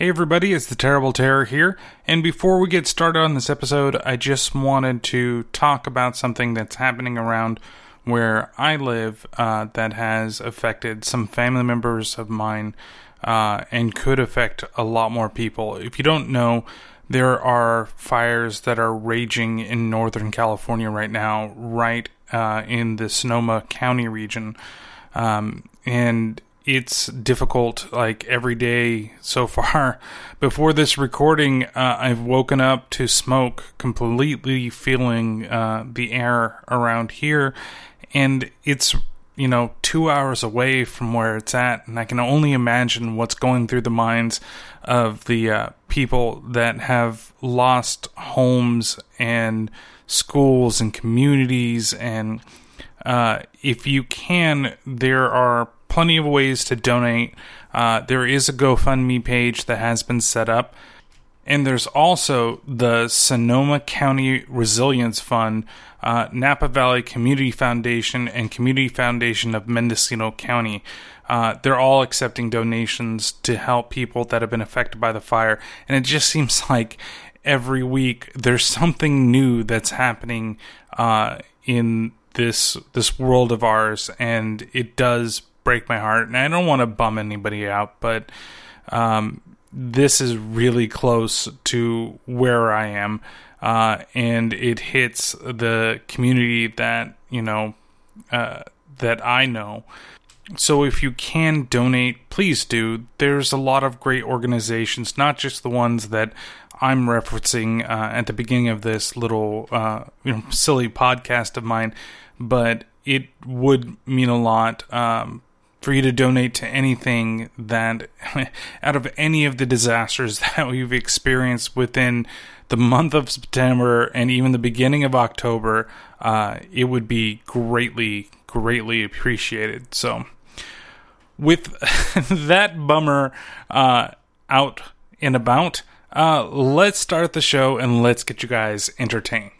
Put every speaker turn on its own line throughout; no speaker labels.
Hey everybody, it's the Terrible Terror here. And before we get started on this episode, I just wanted to talk about something that's happening around where I live uh, that has affected some family members of mine uh, and could affect a lot more people. If you don't know, there are fires that are raging in Northern California right now, right uh, in the Sonoma County region. Um, and it's difficult like every day so far. Before this recording uh, i've woken up to smoke completely feeling uh, the air around here. And it's you know two hours away from where it's at and i can only imagine what's going through the minds of the uh, people that have lost homes and schools and communities. And uh, if you can there are plenty of ways to donate. Uh, there is a GoFundMe page that has been set up. And there's also the Sonoma County Resilience Fund, uh, Napa Valley Community Foundation, and Community Foundation of Mendocino County. Uh, they're all accepting donations to help people that have been affected by the fire. And it just seems like every week there's something new that's happening uh, in this this world of ours, and it does break my heart, and I don't want to bum anybody out, but um, this is really close to where I am, uh, and it hits the community that you know uh, that I know. So if you can donate, please do. There's a lot of great organizations, not just the ones that I'm referencing uh, at the beginning of this little uh, you know silly podcast of mine, but it would mean a lot. Um, for you to donate to anything that out of any of the disasters that we've experienced within the month of September and even the beginning of October, uh, it would be greatly, greatly appreciated. So, with that bummer uh, out and about, uh, let's start the show and let's get you guys entertained.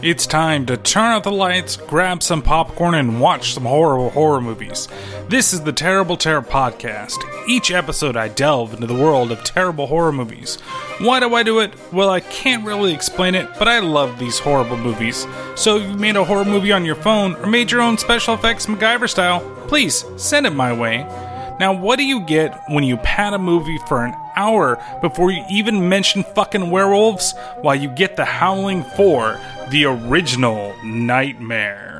It's time to turn out the lights, grab some popcorn, and watch some horrible horror movies. This is the Terrible Terror Podcast. Each episode, I delve into the world of terrible horror movies. Why do I do it? Well, I can't really explain it, but I love these horrible movies. So if you made a horror movie on your phone or made your own special effects MacGyver style, please send it my way. Now, what do you get when you pad a movie for an hour before you even mention fucking werewolves? While you get the Howling 4, the original Nightmare.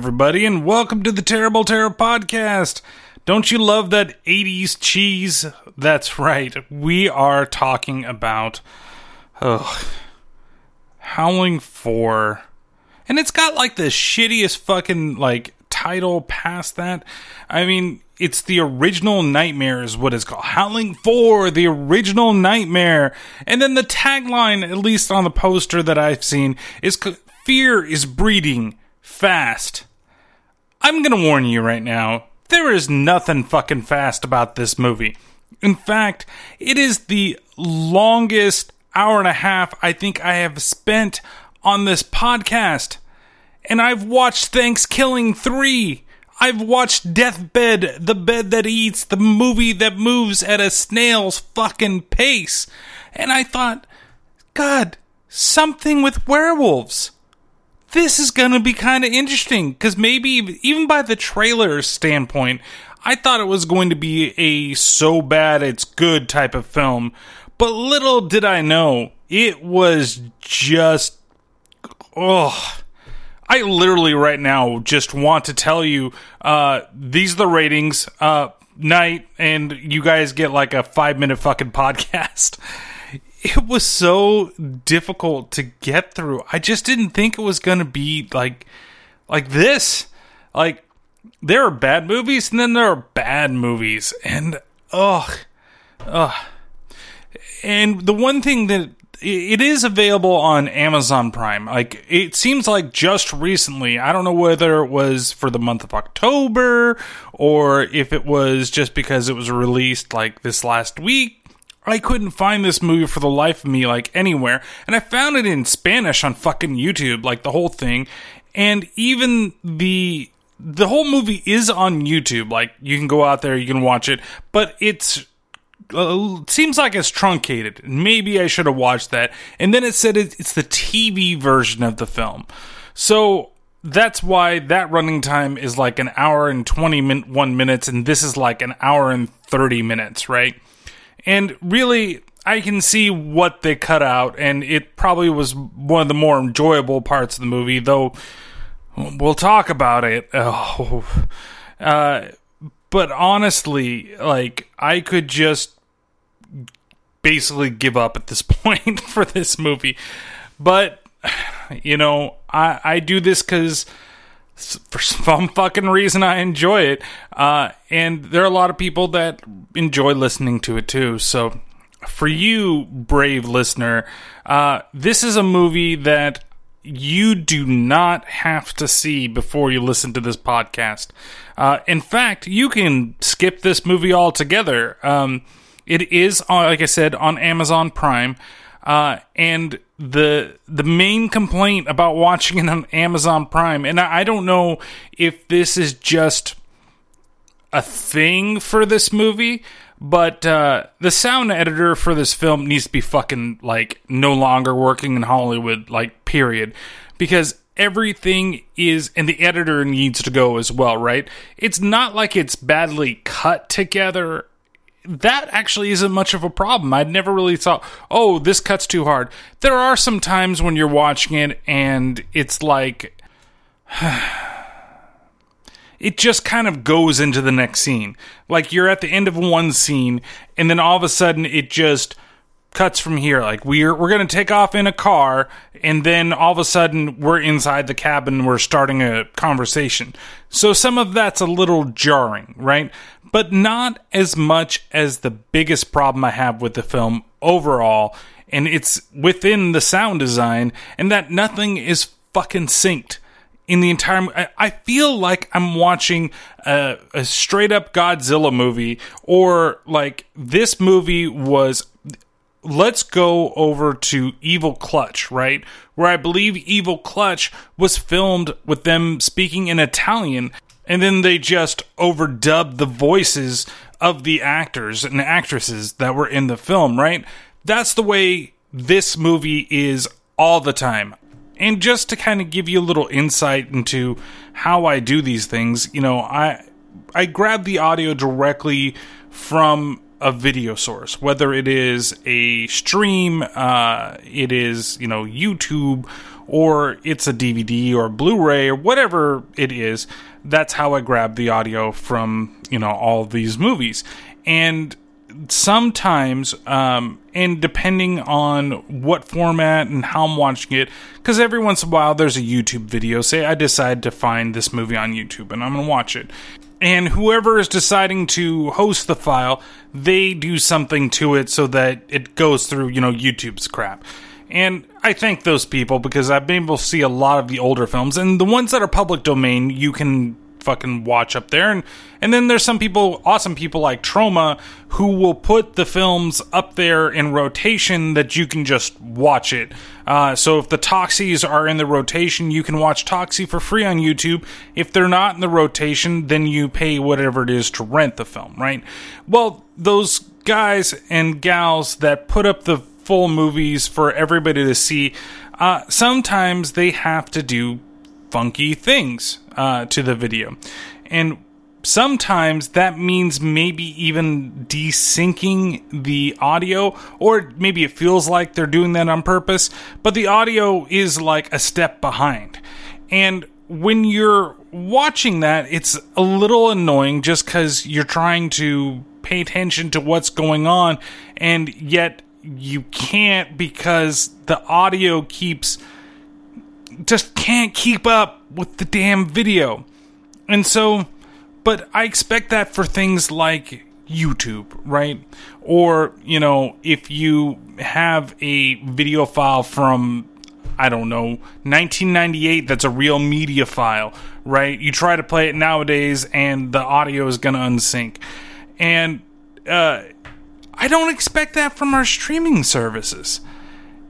Everybody, and welcome to the Terrible Terror Podcast. Don't you love that 80s cheese? That's right. We are talking about ugh, Howling 4. And it's got like the shittiest fucking like title past that. I mean, it's the original Nightmare is what it's called. Howling 4, the original Nightmare. And then the tagline, at least on the poster that I've seen, is Fear is breeding fast. I'm gonna warn you right now, there is nothing fucking fast about this movie. In fact, it is the longest hour and a half I think I have spent on this podcast. And I've watched ThanksKilling 3. I've watched Deathbed, the bed that eats, the movie that moves at a snail's fucking pace. And I thought, God, something with werewolves. This is going to be kind of interesting because maybe even by the trailer standpoint, I thought it was going to be a so bad it's good type of film. But little did I know, it was just. Oh. I literally right now just want to tell you uh, these are the ratings. Uh, night, and you guys get like a five minute fucking podcast. It was so difficult to get through. I just didn't think it was going to be like like this. Like there are bad movies and then there are bad movies and ugh ugh and the one thing that it is available on Amazon Prime. Like it seems like just recently. I don't know whether it was for the month of October or if it was just because it was released like this last week. I couldn't find this movie for the life of me like anywhere, and I found it in Spanish on fucking YouTube, like the whole thing. And even the the whole movie is on YouTube. Like you can go out there, you can watch it, but it's uh, seems like it's truncated. Maybe I should have watched that. And then it said it, it's the TV version of the film. So that's why that running time is like an hour and 20 min- 1 minutes, and this is like an hour and 30 minutes, right? And really, I can see what they cut out, and it probably was one of the more enjoyable parts of the movie, though we'll talk about it. Oh. Uh, but honestly, like, I could just basically give up at this point for this movie. But you know, I I do this because for some fucking reason I enjoy it, uh, and there are a lot of people that enjoy listening to it too. So for you, brave listener, uh, this is a movie that you do not have to see before you listen to this podcast. Uh, in fact, you can skip this movie altogether. Um, it is, uh, like I said, on Amazon Prime. Uh, and the the main complaint about watching it on Amazon Prime, and I, I don't know if this is just a thing for this movie, but uh, the sound editor for this film needs to be fucking like no longer working in Hollywood, like period, because everything is and the editor needs to go as well, right? It's not like it's badly cut together that actually isn't much of a problem. I'd never really thought, oh, this cuts too hard. There are some times when you're watching it and it's like. it just kind of goes into the next scene. Like you're at the end of one scene, and then all of a sudden it just cuts from here. Like we're we're gonna take off in a car, and then all of a sudden we're inside the cabin. We're starting a conversation. So some of that's a little jarring, right? But not as much as the biggest problem I have with the film overall, and it's within the sound design, and that nothing is fucking synced in the entire I feel like I'm watching a, a, straight up Godzilla movie or like this movie was let's go over to Evil Clutch, right? Where I believe Evil Clutch was filmed with them speaking in Italian, and then they just overdubbed the voices of the actors and actresses that were in the film, right? That's the way this movie is all the time. And just to kind of give you a little insight into how I do these things, you know, I I grab the audio directly from a video source, whether it is a stream, uh, it is you know YouTube, or it's a DVD or Blu-ray or whatever it is. That's how I grab the audio from you know all these movies, and sometimes um, and depending on what format and how i'm watching it because every once in a while there's a youtube video. Say i decide to find this movie on youtube and i'm to watch it. And whoever is deciding to host the file, they do something to it so that it goes through, you know, YouTube's crap. And I thank those people because I've been able to see a lot of the older films, and the ones that are public domain, you can fucking watch up there. And and then there's some people, awesome people like Troma, who will put the films up there in rotation that you can just watch it. Uh, so if the Toxies are in the rotation, you can watch Toxie for free on YouTube. If they're not in the rotation, then you pay whatever it is to rent the film, right? Well, those guys and gals that put up the full movies for everybody to see uh, sometimes they have to do funky things uh, to the video. And sometimes that means maybe even desyncing the audio, or maybe it feels like they're doing that on purpose, but the audio is like a step behind. And when you're watching that, it's a little annoying just because you're trying to pay attention to what's going on, and yet you can't because the audio keeps just can't keep up with the damn video. And so, but I expect that for things like YouTube, right? Or, you know, if you have a video file from, I don't know, 1998 that's a real media file, right? You try to play it nowadays and the audio is going to unsync. And, uh, I don't expect that from our streaming services.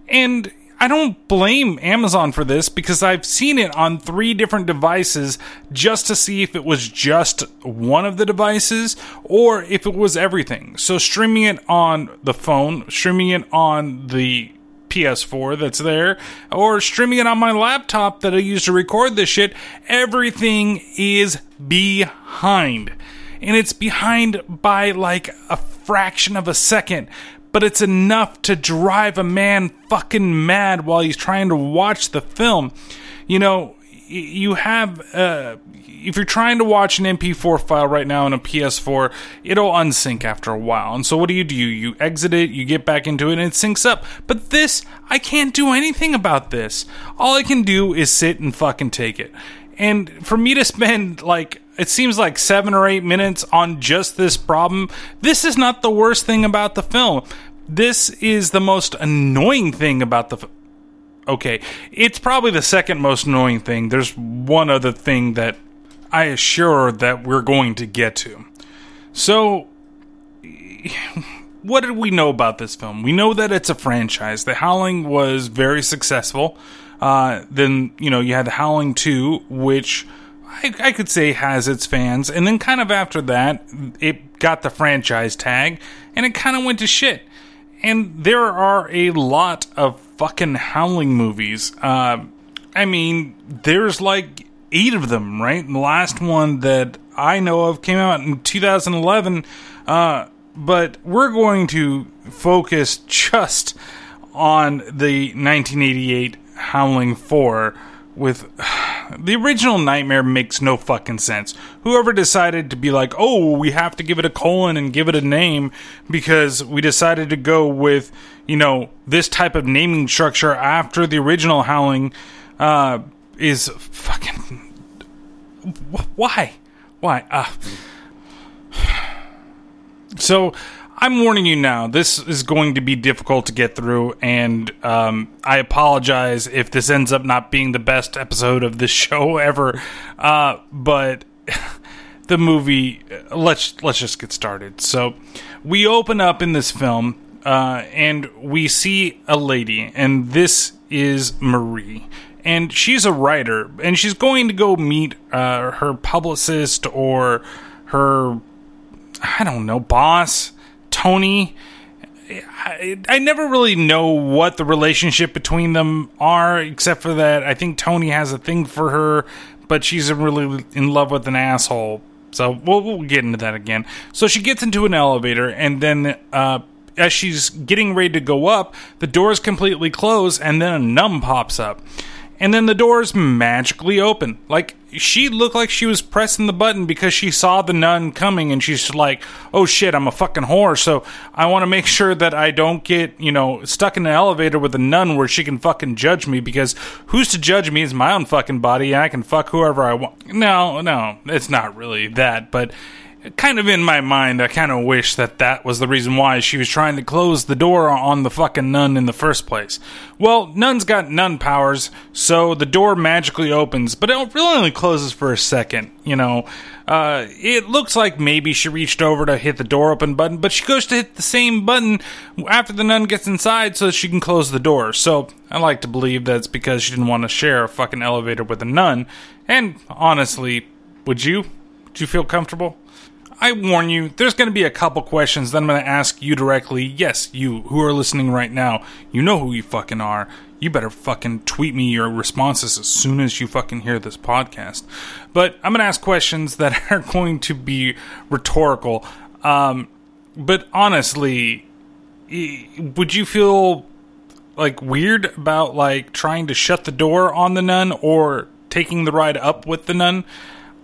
And I don't blame Amazon for this because I've seen it on three different devices just to see if it was just one of the devices or if it was everything. So streaming it on the phone, streaming it on the PS4 that's there, or streaming it on my laptop that I use to record this shit, everything is behind. And it's behind by like a fraction of a second but it's enough to drive a man fucking mad while he's trying to watch the film. You know, you have uh, if you're trying to watch an MP4 file right now on a PS4, it'll unsync after a while. And so what do you do? You exit it, you get back into it, and it syncs up. But this, I can't do anything about this. All I can do is sit and fucking take it. And for me to spend like it seems like seven or eight minutes on just this problem. This is not the worst thing about the film. This is the most annoying thing about the. F- okay, it's probably the second most annoying thing. There's one other thing that I assure that we're going to get to. So, what did we know about this film? We know that it's a franchise. The Howling was very successful. Uh, then you know you had The Howling Two, which I, I could say has its fans, and then kind of after that, it got the franchise tag, and it kind of went to shit. And there are a lot of fucking Howling movies. Uh, I mean, there's like eight of them, right? And the last one that I know of came out in 2011. Uh, but we're going to focus just on the 1988 Howling 4 with the original Nightmare makes no fucking sense. Whoever decided to be like, oh, we have to give it a colon and give it a name because we decided to go with, you know, this type of naming structure after the original Howling uh, is fucking. Why? Why? Uh. So I'm warning you now. This is going to be difficult to get through, and um, I apologize if this ends up not being the best episode of this show ever. Uh, but the movie, let's let's just get started. So we open up in this film, uh, and we see a lady, and this is Marie. And she's a writer, and she's going to go meet uh, her publicist or her, I don't know, boss Tony. I, I, never really know what the relationship between them are, except for that I think Tony has a thing for her, but she's really in love with an asshole. So we'll, we'll get into that again. So she gets into an elevator, and then uh, as she's getting ready to go up, the doors completely close, and then a nun pops up and then the doors magically open. Like she looked like she was pressing the button because she saw the nun coming and she's like, "Oh shit, I'm a fucking whore, so I want to make sure that I don't get, you know, stuck in an elevator with a nun where she can fucking judge me because who's to judge me is my own fucking body and I can fuck whoever I want." No, no, it's not really that, but kind of in my mind, I kind of wish that that was the reason why she was trying to close the door on the fucking nun in the first place. Well, nun's got nun powers, so the door magically opens, but it really only closes for a second. You know, uh, it looks like maybe she reached over to hit the door open button, but she goes to hit the same button after the nun gets inside so she can close the door. So I like to believe that's because she didn't want to share a fucking elevator with a nun. And honestly, would you? Would you feel comfortable? I warn you, there's going to be a couple questions that I'm going to ask you directly. Yes, you who are listening right now, you know who you fucking are. you better fucking tweet me your responses as soon as you fucking hear this podcast. But I'm going to ask questions that are going to be rhetorical. Um, but honestly, would you feel like weird about like trying to shut the door on the nun or taking the ride up with the nun?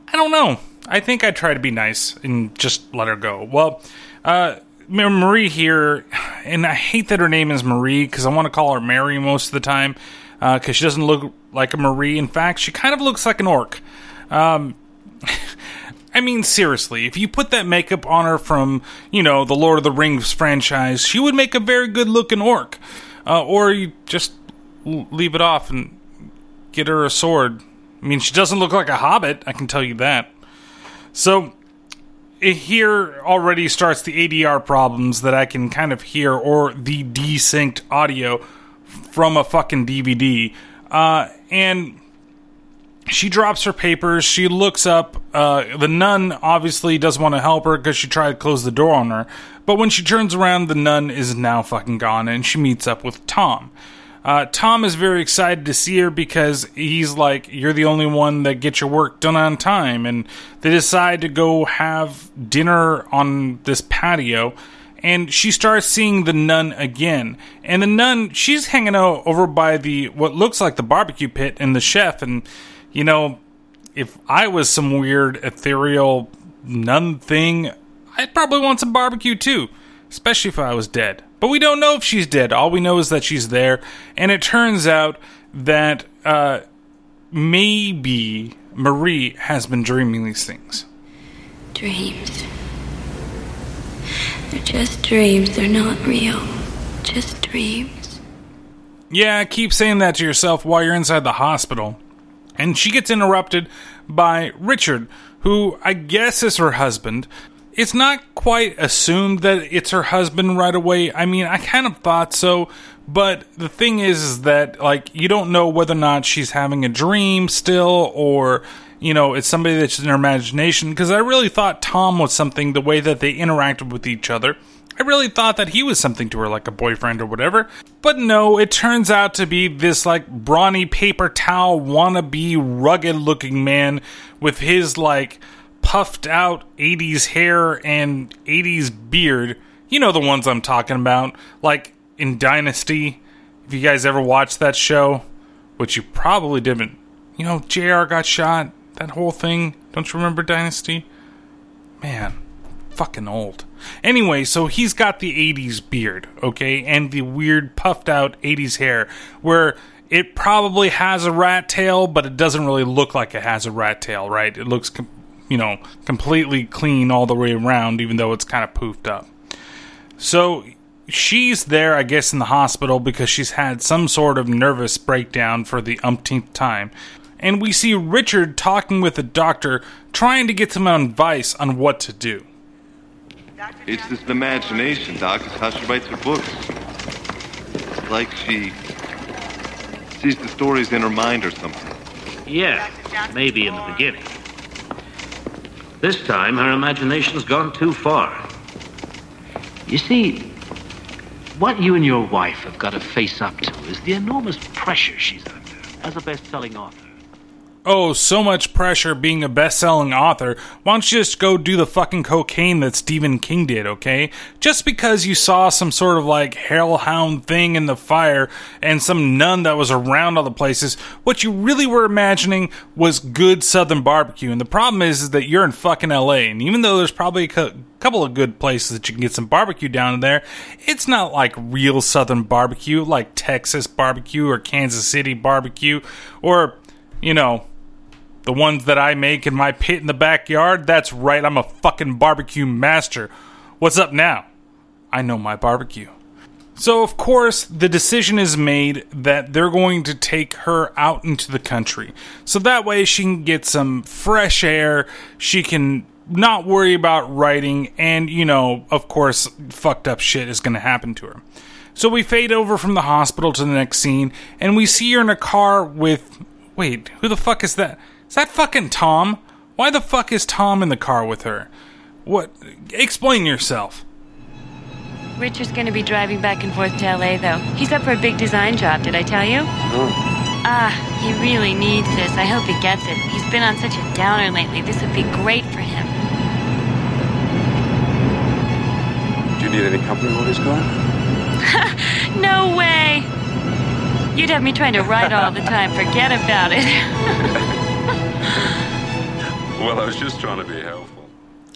I don't know. I think I'd try to be nice and just let her go. Well, uh, Marie here, and I hate that her name is Marie because I want to call her Mary most of the time because uh, she doesn't look like a Marie. In fact, she kind of looks like an orc. Um, I mean, seriously, if you put that makeup on her from, you know, the Lord of the Rings franchise, she would make a very good looking orc. Uh, or you just leave it off and get her a sword. I mean, she doesn't look like a hobbit, I can tell you that. So, here already starts the ADR problems that I can kind of hear, or the desynced audio from a fucking DVD. Uh, and she drops her papers. She looks up. Uh, the nun obviously doesn't want to help her because she tried to close the door on her. But when she turns around, the nun is now fucking gone, and she meets up with Tom. Uh, Tom is very excited to see her because he's like, You're the only one that gets your work done on time. And they decide to go have dinner on this patio. And she starts seeing the nun again. And the nun, she's hanging out over by the what looks like the barbecue pit and the chef. And, you know, if I was some weird ethereal nun thing, I'd probably want some barbecue too, especially if I was dead. But we don't know if she's dead. All we know is that she's there, and it turns out that uh, maybe Marie has been dreaming these things.
Dreams. They're just dreams. They're not real. Just dreams.
Yeah, keep saying that to yourself while you're inside the hospital. And she gets interrupted by Richard, who I guess is her husband. It's not quite assumed that it's her husband right away. I mean, I kind of thought so, but the thing is, is that like you don't know whether or not she's having a dream still, or you know, it's somebody that's in her imagination. Because I really thought Tom was something the way that they interacted with each other. I really thought that he was something to her, like a boyfriend or whatever. But no, it turns out to be this like brawny paper towel wannabe rugged looking man with his like puffed out 80s hair and 80s beard. You know the ones I'm talking about, like in Dynasty. If you guys ever watched that show, which you probably didn't. You know, JR got shot, that whole thing. Don't you remember Dynasty? Man, fucking old. Anyway, so he's got the 80s beard, okay, and the weird puffed out 80s hair where it probably has a rat tail, but it doesn't really look like it has a rat tail, right? It looks, com- you know, completely clean all the way around, even though it's kind of poofed up. So she's there, I guess, in the hospital because she's had some sort of nervous breakdown for the umpteenth time. And we see Richard talking with the doctor, trying to get some advice on what to do.
It's just imagination, Doc. It's how she writes her books. It's like she sees the stories in her mind or something.
Yeah, maybe in the beginning. This time, her imagination's gone too far. You see, what you and your wife have got to face up to is the enormous pressure she's under as a best-selling author.
Oh, so much pressure being a best selling author. Why don't you just go do the fucking cocaine that Stephen King did, okay? Just because you saw some sort of like hellhound thing in the fire and some nun that was around all the places, what you really were imagining was good southern barbecue. And the problem is, is that you're in fucking LA, and even though there's probably a cou- couple of good places that you can get some barbecue down there, it's not like real southern barbecue, like Texas barbecue or Kansas City barbecue or, you know, the ones that I make in my pit in the backyard, that's right, I'm a fucking barbecue master. What's up now? I know my barbecue. So, of course, the decision is made that they're going to take her out into the country. So that way she can get some fresh air, she can not worry about writing, and, you know, of course, fucked up shit is going to happen to her. So we fade over from the hospital to the next scene, and we see her in a car with. Wait, who the fuck is that? Is that fucking Tom? Why the fuck is Tom in the car with her? What? Explain yourself.
Richard's gonna be driving back and forth to LA, though. He's up for a big design job, did I tell you? Ah, he really needs this. I hope he gets it. He's been on such a downer lately. This would be great for him.
Do you need any company while he's gone?
No way! You'd have me trying to write all the time. Forget about it.
Well, I was just trying to be helpful.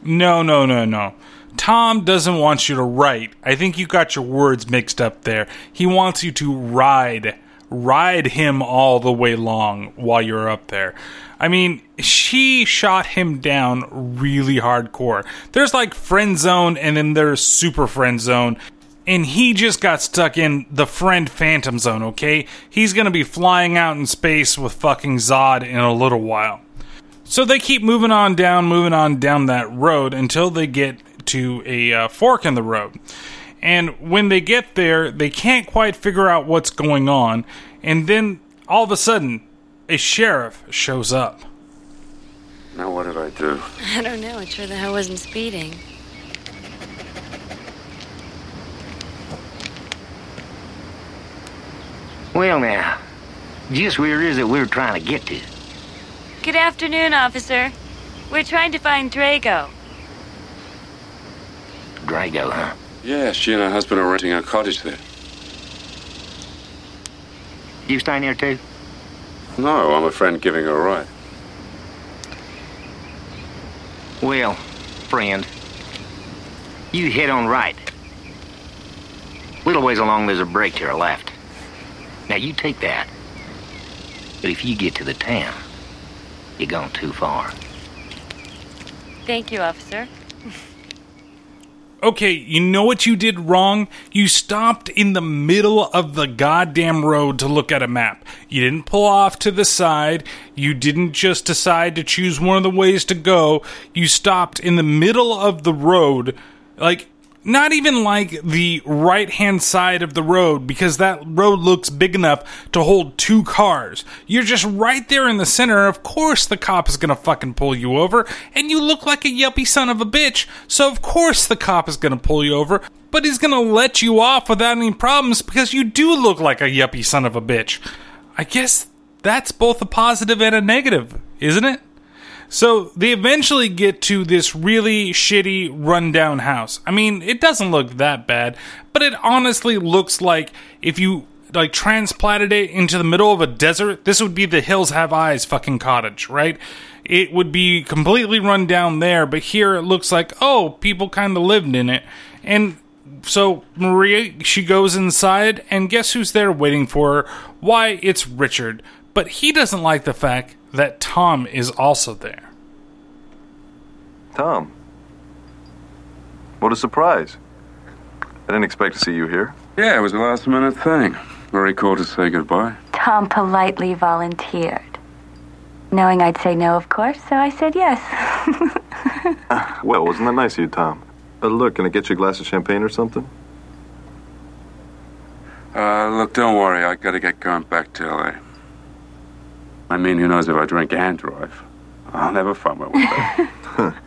No, no, no, no. Tom doesn't want you to write. I think you got your words mixed up there. He wants you to ride. Ride him all the way long while you're up there. I mean, she shot him down really hardcore. There's like friend zone and then there's super friend zone. And he just got stuck in the friend phantom zone, okay? He's gonna be flying out in space with fucking Zod in a little while. So they keep moving on down, moving on down that road until they get to a uh, fork in the road. And when they get there, they can't quite figure out what's going on. And then all of a sudden, a sheriff shows up.
Now, what did I do?
I don't know. It sure the hell wasn't speeding.
Well, now, just where is it we're trying to get to?
Good afternoon, officer. We're trying to find Drago.
Drago, huh?
Yeah, she and her husband are renting a cottage there.
You staying there too?
No, I'm a friend giving her a ride.
Well, friend, you head on right. Little ways along, there's a break to our left. Now you take that. But if you get to the town, you're gone too far.
Thank you, officer.
Okay, you know what you did wrong? You stopped in the middle of the goddamn road to look at a map. You didn't pull off to the side. You didn't just decide to choose one of the ways to go. You stopped in the middle of the road. Like, not even like the right hand side of the road because that road looks big enough to hold two cars. You're just right there in the center. Of course, the cop is gonna fucking pull you over, and you look like a yuppie son of a bitch, so of course the cop is gonna pull you over, but he's gonna let you off without any problems because you do look like a yuppie son of a bitch. I guess that's both a positive and a negative, isn't it? So they eventually get to this really shitty rundown house. I mean, it doesn't look that bad, but it honestly looks like if you like transplanted it into the middle of a desert, this would be the Hills Have Eyes fucking cottage, right? It would be completely run down there, but here it looks like, oh, people kind of lived in it. And so Maria, she goes inside, and guess who's there waiting for her? Why, it's Richard. But he doesn't like the fact that Tom is also there.
Tom. What a surprise. I didn't expect to see you here.
Yeah, it was a last minute thing. Very cool to say goodbye.
Tom politely volunteered. Knowing I'd say no, of course, so I said yes.
Well, wasn't that nice of you, Tom? Uh, look, can I get you a glass of champagne or something?
Uh, look, don't worry. I gotta get going back to LA. I mean, who knows if I drink and drive? I'll never find my way back.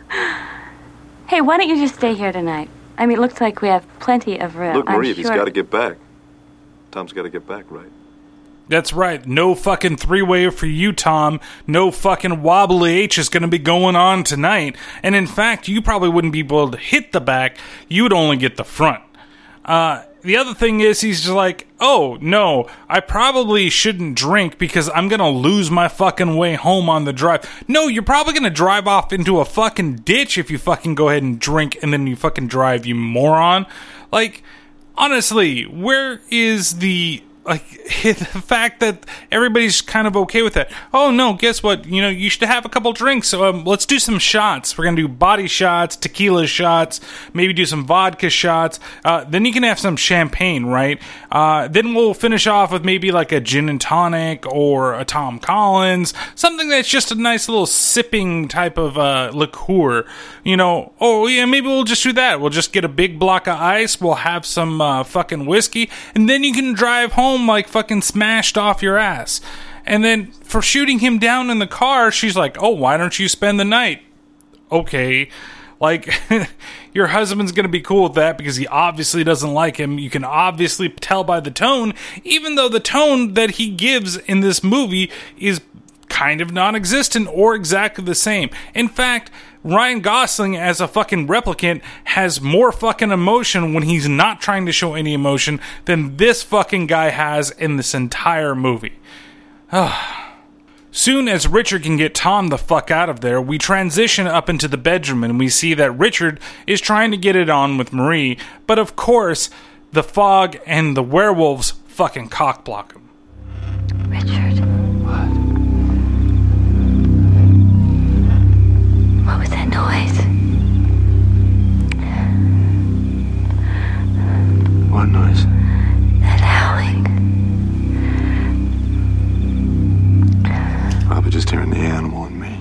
Hey, why don't you just stay here tonight? I mean, it looks like we have plenty of room.
Look,
I'm
Marie, if he's
sure-
got to get back. Tom's got to get back, right?
That's right. No fucking three way for you, Tom. No fucking wobbly H is going to be going on tonight. And in fact, you probably wouldn't be able to hit the back. You would only get the front. Uh, the other thing is, he's just like, oh, no, I probably shouldn't drink because I'm going to lose my fucking way home on the drive. No, you're probably going to drive off into a fucking ditch if you fucking go ahead and drink and then you fucking drive, you moron. Like, honestly, where is the like the fact that everybody's kind of okay with it. Oh no, guess what? You know, you should have a couple drinks. Um, let's do some shots. We're gonna do body shots, tequila shots, maybe do some vodka shots. Uh, then you can have some champagne, right? Uh, then we'll finish off with maybe like a gin and tonic or a Tom Collins, something that's just a nice little sipping type of uh, liqueur. You know, oh yeah, maybe we'll just do that. We'll just get a big block of ice. We'll have some uh, fucking whiskey, and then you can drive home like fucking smashed off your ass. And then for shooting him down in the car, she's like, "Oh, why don't you spend the night?" Okay, Like, your husband's going to be cool with that because he obviously doesn't like him. You can obviously tell by the tone, even though the tone that he gives in this movie is kind of non existent or exactly the same. In fact, Ryan Gosling as a fucking replicant has more fucking emotion when he's not trying to show any emotion than this fucking guy has in this entire movie. Soon as Richard can get Tom the fuck out of there, we transition up into the bedroom and we see that Richard is trying to get it on with Marie, but of course, the fog and the werewolves fucking cockblock him.
Richard. Noise?
What noise?
That howling.
Probably just hearing the animal in me.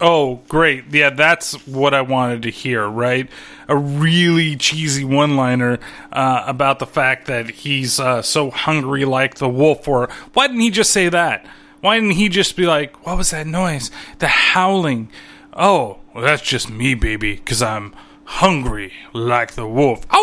Oh, great. Yeah, that's what I wanted to hear, right? A really cheesy one liner uh, about the fact that he's uh, so hungry like the wolf. Or why didn't he just say that? Why didn't he just be like, what was that noise? The howling. Oh, well, that's just me, baby, because I'm hungry like the wolf. Ow!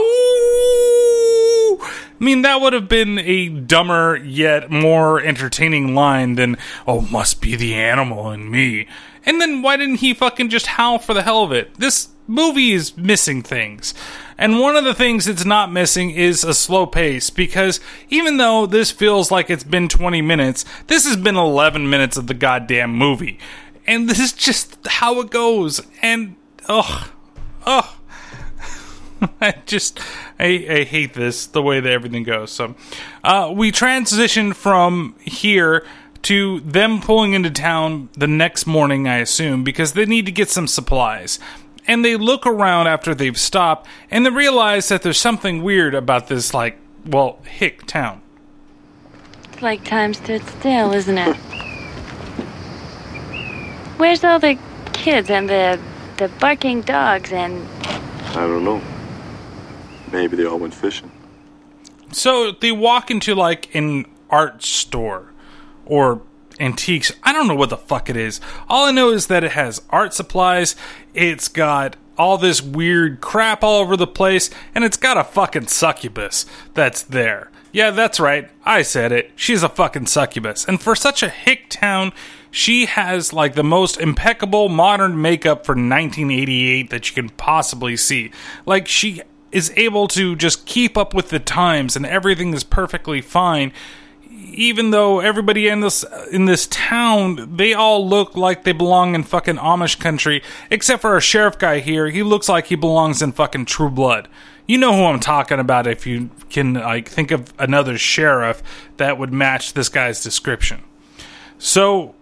I mean, that would have been a dumber yet more entertaining line than, oh, must be the animal in me. And then why didn't he fucking just howl for the hell of it? This movie is missing things. And one of the things it's not missing is a slow pace because even though this feels like it's been 20 minutes, this has been 11 minutes of the goddamn movie. And this is just how it goes. And, ugh, ugh. I just I, I hate this the way that everything goes. So uh, we transition from here to them pulling into town the next morning, I assume, because they need to get some supplies. And they look around after they've stopped and they realize that there's something weird about this, like, well, hick town.
It's like time stood still, isn't it? Where's all the kids and the the barking dogs and
I don't know. Maybe they all went fishing.
So they walk into like an art store or antiques. I don't know what the fuck it is. All I know is that it has art supplies. It's got all this weird crap all over the place, and it's got a fucking succubus that's there. Yeah, that's right. I said it. She's a fucking succubus. And for such a hick town, she has like the most impeccable modern makeup for 1988 that you can possibly see. Like she is able to just keep up with the times and everything is perfectly fine. Even though everybody in this in this town they all look like they belong in fucking Amish country except for our sheriff guy here. He looks like he belongs in fucking True Blood. You know who I'm talking about if you can like think of another sheriff that would match this guy's description. So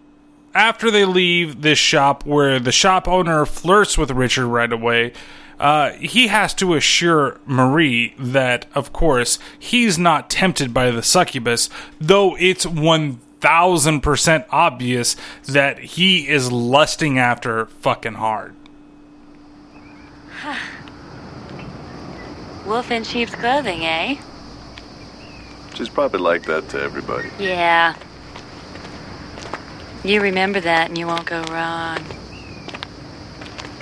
after they leave this shop where the shop owner flirts with Richard right away, uh, he has to assure Marie that, of course, he's not tempted by the succubus, though it's 1000% obvious that he is lusting after fucking hard.
wolf in sheep's clothing, eh?
She's probably like that to everybody.
Yeah. You remember that and you won't go wrong.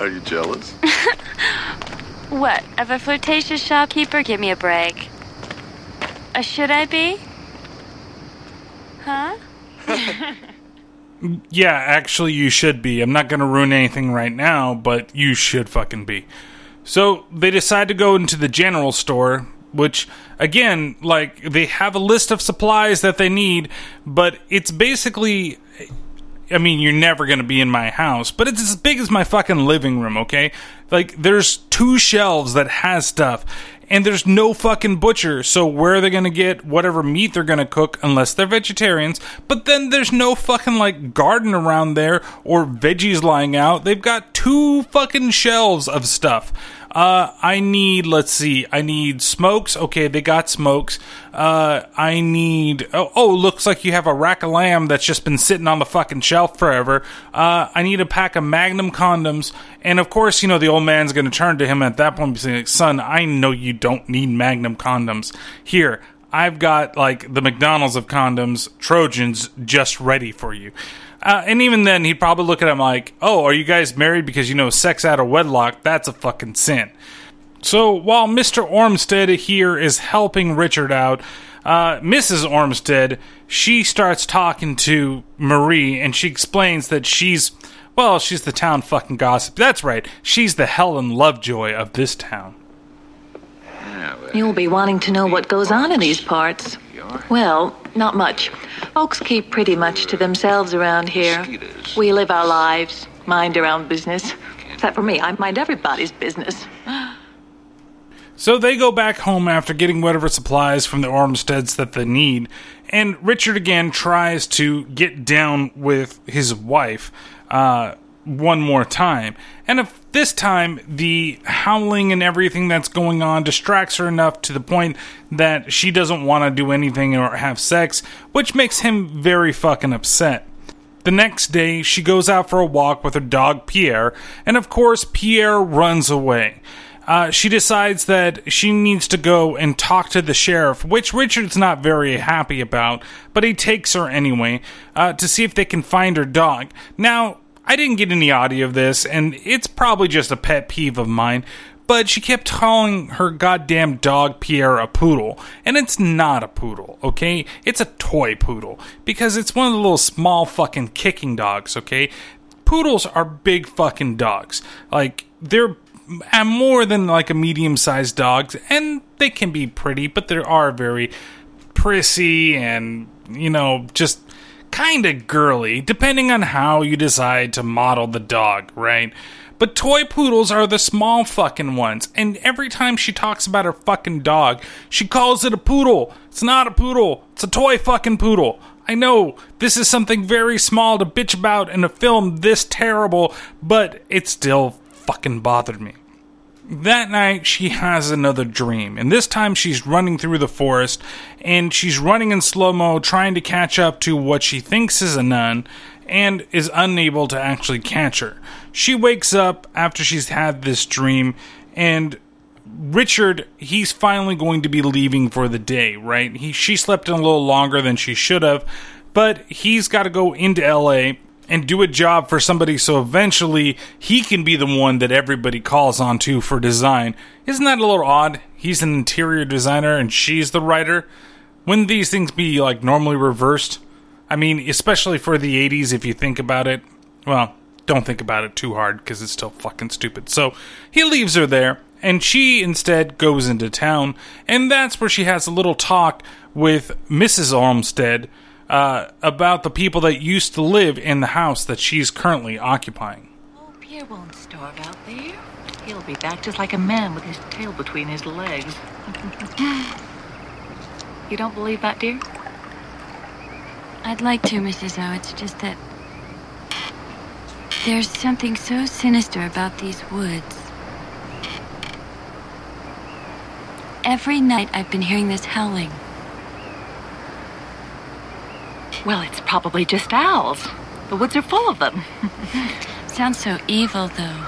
Are you jealous?
What? Of a flirtatious shopkeeper? Give me a break. Uh, should I be? Huh?
Yeah, actually, you should be. I'm not going to ruin anything right now, but you should fucking be. So they decide to go into the general store, which, again, like, they have a list of supplies that they need, but it's basically. I mean, you're never going to be in my house, but it's as big as my fucking living room, okay? Like, there's two shelves that has stuff, and there's no fucking butcher, so where are they going to get whatever meat they're going to cook unless they're vegetarians? But then there's no fucking, like, garden around there or veggies lying out. They've got two fucking shelves of stuff. Uh, I need, let's see, I need smokes. Okay, they got smokes. Uh, I need, oh, oh, looks like you have a rack of lamb that's just been sitting on the fucking shelf forever. Uh, I need a pack of Magnum condoms. And of course, you know, the old man's going to turn to him at that point and say, like, son, I know you don't need Magnum condoms. Here, I've got like the McDonald's of condoms, Trojans, just ready for you. Uh, and even then, he'd probably look at him like, oh, are you guys married because you know sex out of wedlock? That's a fucking sin. So while Mr. Ormstead here is helping Richard out, uh, Mrs. Ormstead, she starts talking to Marie and she explains that she's, well, she's the town fucking gossip. That's right. She's the Helen Lovejoy of this town.
You'll be wanting to know what goes on in these parts. Well, not much. Folks keep pretty much to themselves around here. We live our lives, mind our own business. Except for me, I mind everybody's business.
So they go back home after getting whatever supplies from the Ormsteads that they need, and Richard again tries to get down with his wife uh, one more time. And if this time the howling and everything that's going on distracts her enough to the point that she doesn't want to do anything or have sex, which makes him very fucking upset. The next day, she goes out for a walk with her dog Pierre, and of course, Pierre runs away. Uh, she decides that she needs to go and talk to the sheriff, which Richard's not very happy about, but he takes her anyway uh, to see if they can find her dog. Now, I didn't get any audio of this, and it's probably just a pet peeve of mine, but she kept calling her goddamn dog Pierre a poodle, and it's not a poodle, okay? It's a toy poodle, because it's one of the little small fucking kicking dogs, okay? Poodles are big fucking dogs. Like, they're more than like a medium sized dog, and they can be pretty, but they are very prissy and, you know, just kind of girly, depending on how you decide to model the dog, right? But toy poodles are the small fucking ones, and every time she talks about her fucking dog, she calls it a poodle. It's not a poodle, it's a toy fucking poodle. I know this is something very small to bitch about in a film this terrible, but it still fucking bothered me. That night, she has another dream, and this time she's running through the forest, and she's running in slow mo, trying to catch up to what she thinks is a nun, and is unable to actually catch her. She wakes up after she's had this dream, and Richard, he's finally going to be leaving for the day, right? He she slept in a little longer than she should have, but he's got to go into LA and do a job for somebody so eventually he can be the one that everybody calls on to for design. Isn't that a little odd? He's an interior designer and she's the writer. Wouldn't these things be like normally reversed? I mean, especially for the 80s if you think about it. Well, don't think about it too hard because it's still fucking stupid. So he leaves her there and she instead goes into town and that's where she has a little talk with Mrs. Olmsted uh, about the people that used to live in the house that she's currently occupying.
Oh, Pierre won't starve out there. He'll be back just like a man with his tail between his legs. you don't believe that, dear?
I'd like to, Mrs. O. It's just that there's something so sinister about these woods. Every night I've been hearing this howling.
Well, it's probably just owls. The woods are full of them.
Sounds so evil, though.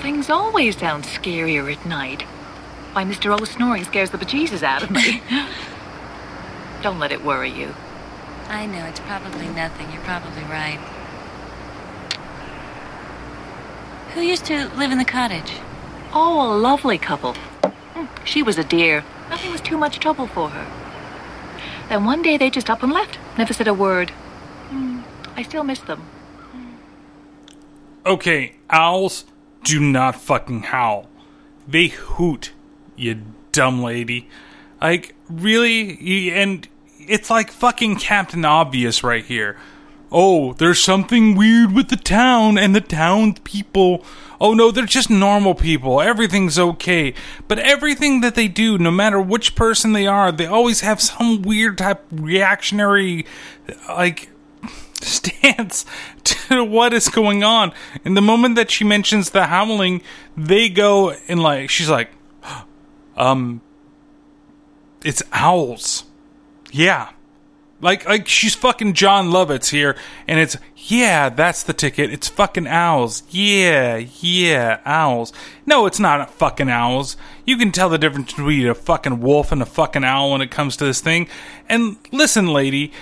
Things always sound scarier at night. Why, Mr. O snoring scares the bejesus out of me. Don't let it worry you.
I know, it's probably nothing. You're probably right. Who used to live in the cottage?
Oh, a lovely couple. Hmm, She was a dear. Nothing was too much trouble for her. Then one day they just up and left. Never said a word. Hmm, I still miss them.
Okay, owls do not fucking howl. They hoot, you dumb lady. Like, really? And it's like fucking Captain Obvious right here. Oh, there's something weird with the town and the town people. Oh no, they're just normal people. Everything's okay. But everything that they do, no matter which person they are, they always have some weird type reactionary, like, stance to what is going on. And the moment that she mentions the howling, they go and like she's like, um, it's owls. Yeah. Like like she's fucking Jon Lovitz here, and it's yeah, that's the ticket. It's fucking owls. Yeah, yeah, owls. No, it's not fucking owls. You can tell the difference between a fucking wolf and a fucking owl when it comes to this thing. And listen, lady,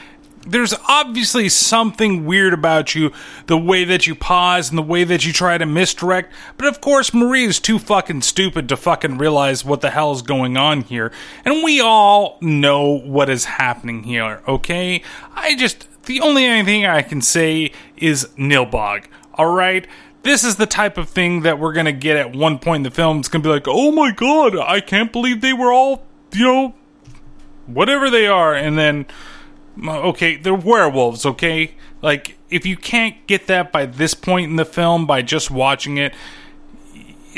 there's obviously something weird about you, the way that you pause and the way that you try to misdirect. But of course, Marie is too fucking stupid to fucking realize what the hell is going on here. And we all know what is happening here, okay? I just, the only thing I can say is Nilbog, alright? This is the type of thing that we're gonna get at one point in the film. It's gonna be like, oh my god, I can't believe they were all, you know, whatever they are. And then, okay, they're werewolves, okay? Like, if you can't get that by this point in the film, by just watching it,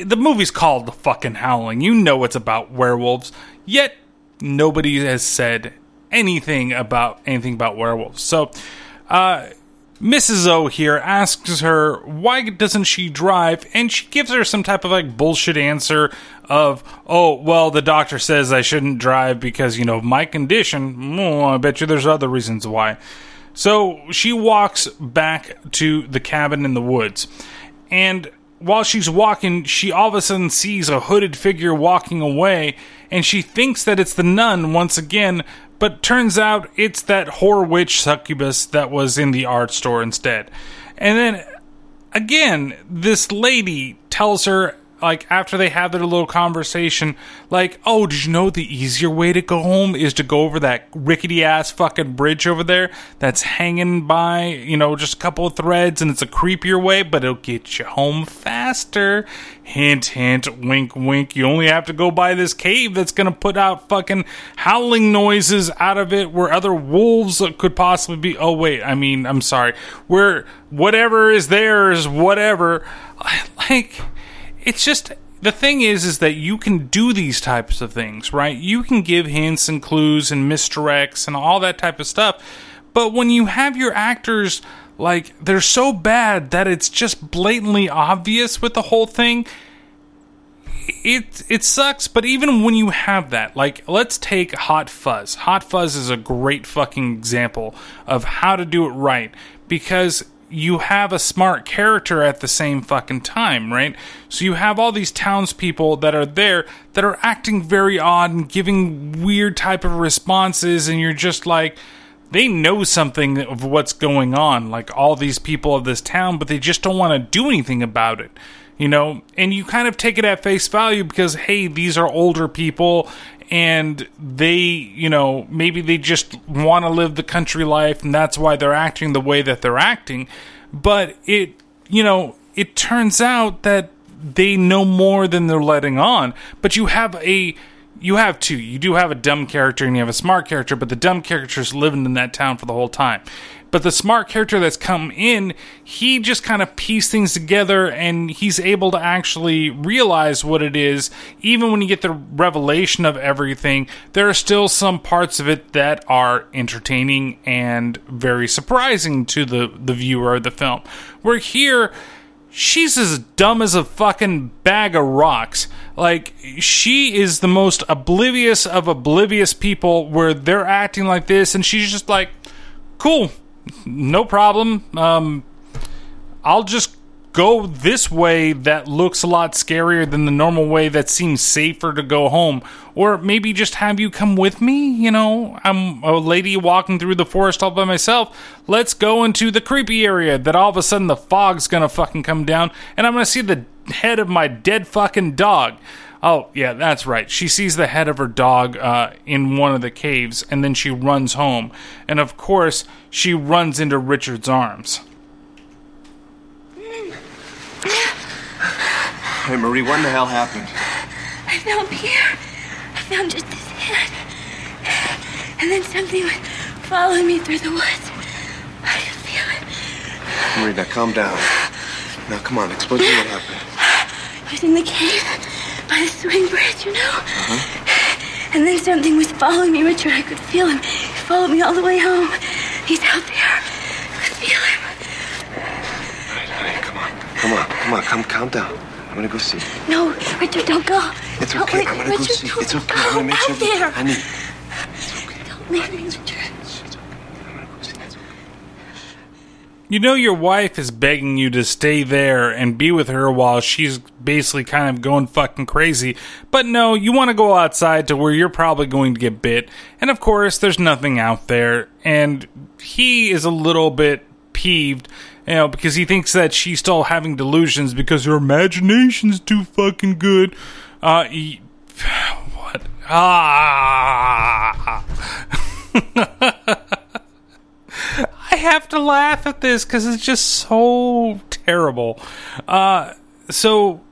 the movie's called The Fucking Howling. You know it's about werewolves. Yet, nobody has said anything about anything about werewolves. So, uh, Mrs. O here asks her why doesn't she drive, and she gives her some type of like bullshit answer of, "Oh, well, the doctor says I shouldn't drive because you know my condition." Oh, I bet you there's other reasons why. So she walks back to the cabin in the woods, and while she's walking, she all of a sudden sees a hooded figure walking away, and she thinks that it's the nun once again, but turns out it's that whore witch succubus that was in the art store instead. And then again, this lady tells her like after they have their little conversation, like, "Oh, did you know the easier way to go home is to go over that rickety ass fucking bridge over there that's hanging by, you know, just a couple of threads and it's a creepier way, but it'll get you home faster." Hint, hint, wink, wink. You only have to go by this cave that's gonna put out fucking howling noises out of it where other wolves could possibly be. Oh, wait, I mean, I'm sorry. Where whatever is there is whatever. Like, it's just the thing is is that you can do these types of things right? You can give hints and clues and misdirects and all that type of stuff but when you have your actors like they're so bad that it's just blatantly obvious with the whole thing it it sucks. But even when you have that like let's take hot fuzz. Hot fuzz is a great fucking example of how to do it right because you have a smart character at the same fucking time, right? So you have all these townspeople that are there that are acting very odd and giving weird type of responses, and you're just like, they know something of what's going on, like all these people of this town, but they just don't want to do anything about it. You know, and you kind of take it at face value because, hey, these are older people and they, you know, maybe they just want to live the country life and that's why they're acting the way that they're acting. But it, you know, it turns out that they know more than they're letting on. But you have a you have two. You do have a dumb character and you have a smart character, but the dumb character's living in that town for the whole time. But the smart character that's come in, he just kind of pieced things together and he's able to actually realize what it is. Even when you get the revelation of everything, there are still some parts of it that are entertaining and very surprising to the, the viewer of the film. Where here, she's as dumb as a fucking bag of rocks. Like, she is the most oblivious of oblivious people where they're acting like this, and she's just like, cool, no problem. Um, I'll just go this way that looks a lot scarier than the normal way that seems safer to go home. Or maybe just have you come with me. You know, I'm a lady walking through the forest all by myself. Let's go into the creepy area that all of a sudden the fog's gonna fucking come down and I'm gonna see the head of my dead fucking dog. Oh, yeah, that's right. She sees the head of her dog uh, in one of the caves, and then she runs home. And of course, she runs into Richard's arms.
Hey, Marie, what in the hell happened?
I found Pierre. I found just his head. And then something was following me through the woods. I could feel it.
Marie, now calm down. Now, come on, explain to me what happened.
I was in the cave by the swing bridge, you know?
Uh-huh.
And then something was following me, Richard. I could feel him. He followed me all the way home. He's out there. I could feel him.
Hey, come on. Come on, come on, come, calm down. I'm gonna go see.
No, Richard, don't go.
It's
Don't
okay, I'm gonna go see. It's okay, I'm gonna make sure.
out there.
Honey, It's okay.
Don't leave me, Richard.
You know, your wife is begging you to stay there and be with her while she's basically kind of going fucking crazy. But no, you want to go outside to where you're probably going to get bit. And of course, there's nothing out there. And he is a little bit peeved, you know, because he thinks that she's still having delusions because her imagination's too fucking good. Uh, he, what? Ah. I have to laugh at this because it's just so terrible. Uh, so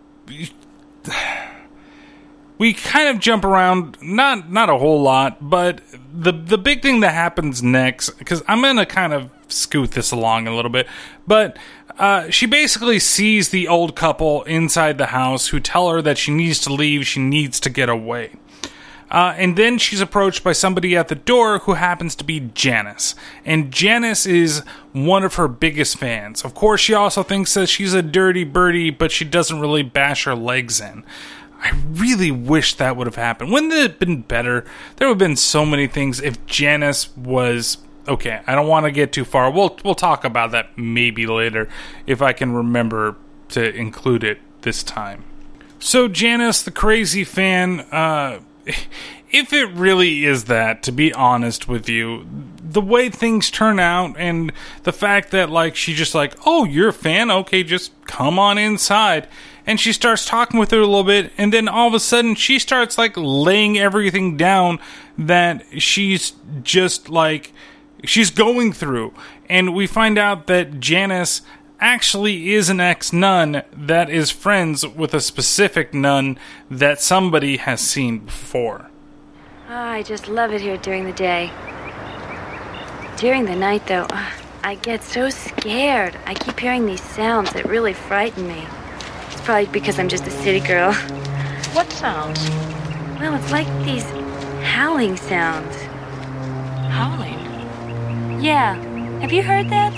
we kind of jump around, not not a whole lot, but the the big thing that happens next, because I'm gonna kind of scoot this along a little bit, but uh, she basically sees the old couple inside the house who tell her that she needs to leave, she needs to get away. Uh, and then she's approached by somebody at the door who happens to be Janice. And Janice is one of her biggest fans. Of course, she also thinks that she's a dirty birdie, but she doesn't really bash her legs in. I really wish that would have happened. Wouldn't it have been better? There would have been so many things if Janice was okay. I don't want to get too far. We'll we'll talk about that maybe later if I can remember to include it this time. So Janice, the crazy fan, uh, if it really is that, to be honest with you, the way things turn out and the fact that like she just like, oh, you're a fan, okay, just come on inside. And she starts talking with her a little bit, and then all of a sudden she starts like laying everything down that she's just like she's going through. And we find out that Janice actually is an ex nun that is friends with a specific nun that somebody has seen before.
Oh, I just love it here during the day. During the night, though, I get so scared. I keep hearing these sounds that really frighten me. It's probably because I'm just a city girl.
What sounds?
Well, it's like these howling sounds.
Howling?
Yeah. Have you heard that?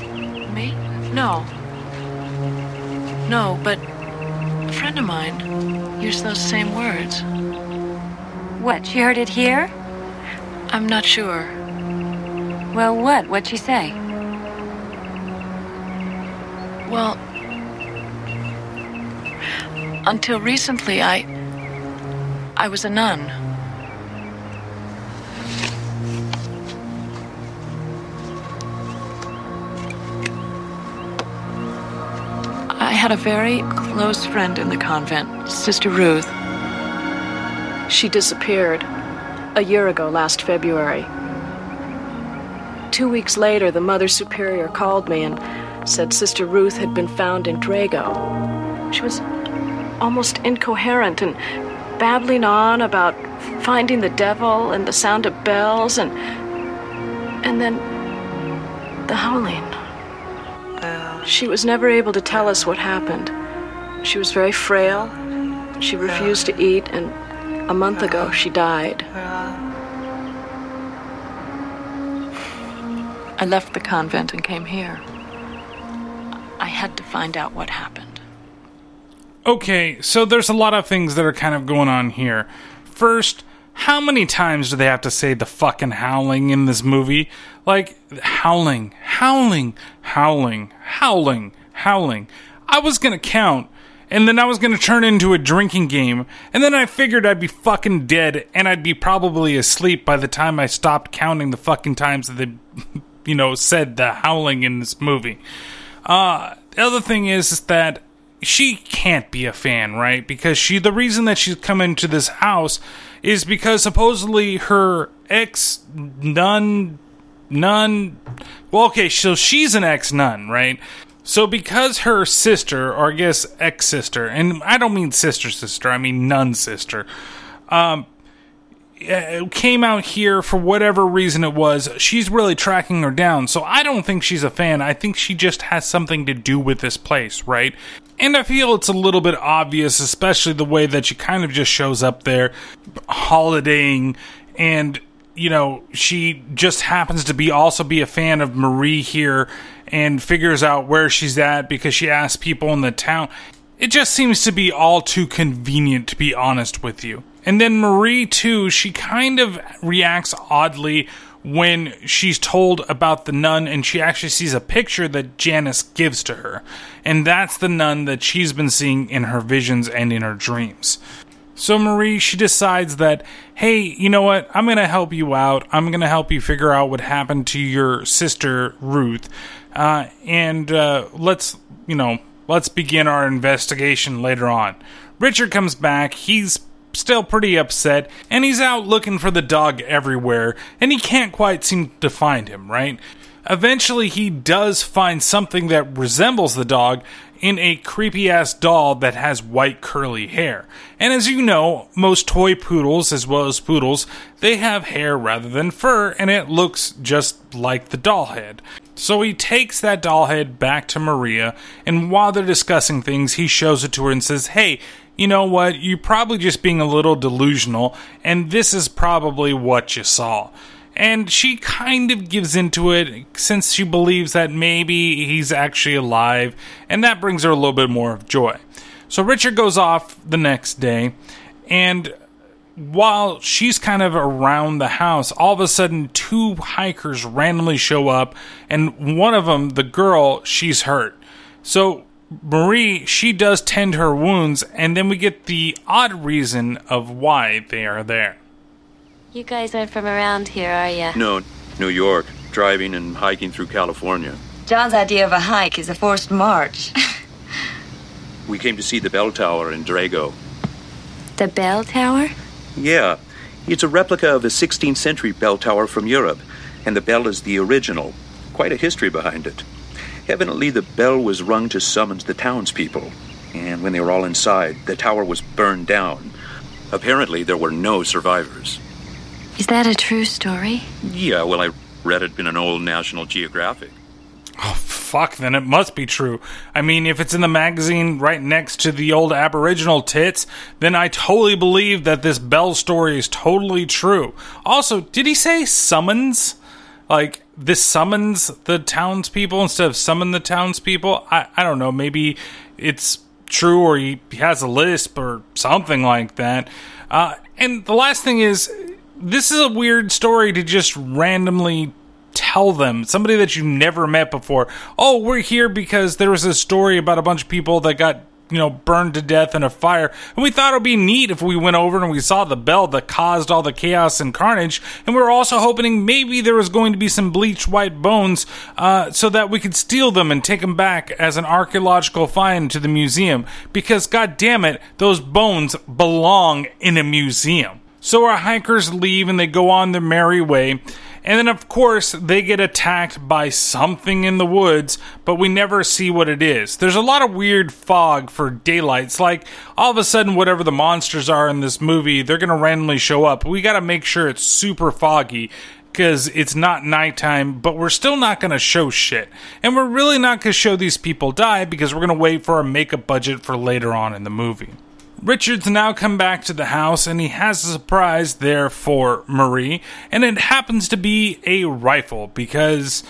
Me? No. No, but a friend of mine used those same words.
What, she heard it here?
I'm not sure.
Well, what? What'd she say?
Well, until recently, I. I was a nun. I had a very close friend in the convent, Sister Ruth. She disappeared a year ago, last February. Two weeks later, the Mother Superior called me and said Sister Ruth had been found in Drago. She was almost incoherent and babbling on about finding the devil and the sound of bells and. and then. the howling. She was never able to tell us what happened. She was very frail. She refused to eat, and a month ago she died. I left the convent and came here. I had to find out what happened.
Okay, so there's a lot of things that are kind of going on here. First, how many times do they have to say the fucking howling in this movie? Like, howling, howling, howling, howling, howling. I was gonna count, and then I was gonna turn into a drinking game, and then I figured I'd be fucking dead, and I'd be probably asleep by the time I stopped counting the fucking times that they, you know, said the howling in this movie. Uh, the other thing is, is that she can't be a fan, right? Because she, the reason that she's come into this house is because supposedly her ex nun, nun, well, okay, so she's an ex nun, right? So because her sister, or I guess ex sister, and I don't mean sister sister, I mean nun sister, um, uh, came out here for whatever reason it was, she's really tracking her down. So I don't think she's a fan. I think she just has something to do with this place, right? And I feel it's a little bit obvious, especially the way that she kind of just shows up there holidaying and you know, she just happens to be also be a fan of Marie here and figures out where she's at because she asks people in the town. It just seems to be all too convenient to be honest with you. And then Marie too, she kind of reacts oddly when she's told about the nun and she actually sees a picture that Janice gives to her. And that's the nun that she's been seeing in her visions and in her dreams. So Marie, she decides that, hey, you know what? I'm going to help you out. I'm going to help you figure out what happened to your sister, Ruth. Uh, and uh, let's, you know, let's begin our investigation later on. Richard comes back. He's still pretty upset, and he's out looking for the dog everywhere, and he can't quite seem to find him, right? Eventually, he does find something that resembles the dog in a creepy ass doll that has white curly hair. And as you know, most toy poodles, as well as poodles, they have hair rather than fur, and it looks just like the doll head. So he takes that doll head back to Maria, and while they're discussing things, he shows it to her and says, Hey, you know what? You're probably just being a little delusional, and this is probably what you saw. And she kind of gives into it since she believes that maybe he's actually alive, and that brings her a little bit more of joy. So Richard goes off the next day, and while she's kind of around the house, all of a sudden two hikers randomly show up, and one of them, the girl, she's hurt. So Marie, she does tend her wounds, and then we get the odd reason of why they are there.
You guys aren't from around here, are you?
No, New York, driving and hiking through California.
John's idea of a hike is a forced march.
We came to see the bell tower in Drago.
The bell tower?
Yeah, it's a replica of a 16th century bell tower from Europe, and the bell is the original. Quite a history behind it. Evidently, the bell was rung to summons the townspeople, and when they were all inside, the tower was burned down. Apparently, there were no survivors.
Is that a true story?
Yeah, well, I read it in an old National Geographic.
Oh, fuck, then it must be true. I mean, if it's in the magazine right next to the old Aboriginal tits, then I totally believe that this Bell story is totally true. Also, did he say summons? Like, this summons the townspeople instead of summon the townspeople? I, I don't know. Maybe it's true or he has a lisp or something like that. Uh, and the last thing is, this is a weird story to just randomly tell them somebody that you never met before oh we're here because there was a story about a bunch of people that got you know burned to death in a fire. And we thought it would be neat if we went over and we saw the bell that caused all the chaos and carnage. And we were also hoping maybe there was going to be some bleached white bones uh, so that we could steal them and take them back as an archaeological find to the museum. Because god damn it those bones belong in a museum. So our hikers leave and they go on their merry way. And then, of course, they get attacked by something in the woods, but we never see what it is. There's a lot of weird fog for daylight. It's like all of a sudden, whatever the monsters are in this movie, they're going to randomly show up. We got to make sure it's super foggy because it's not nighttime, but we're still not going to show shit. And we're really not going to show these people die because we're going to wait for our makeup budget for later on in the movie. Richard's now come back to the house and he has a surprise there for Marie, and it happens to be a rifle because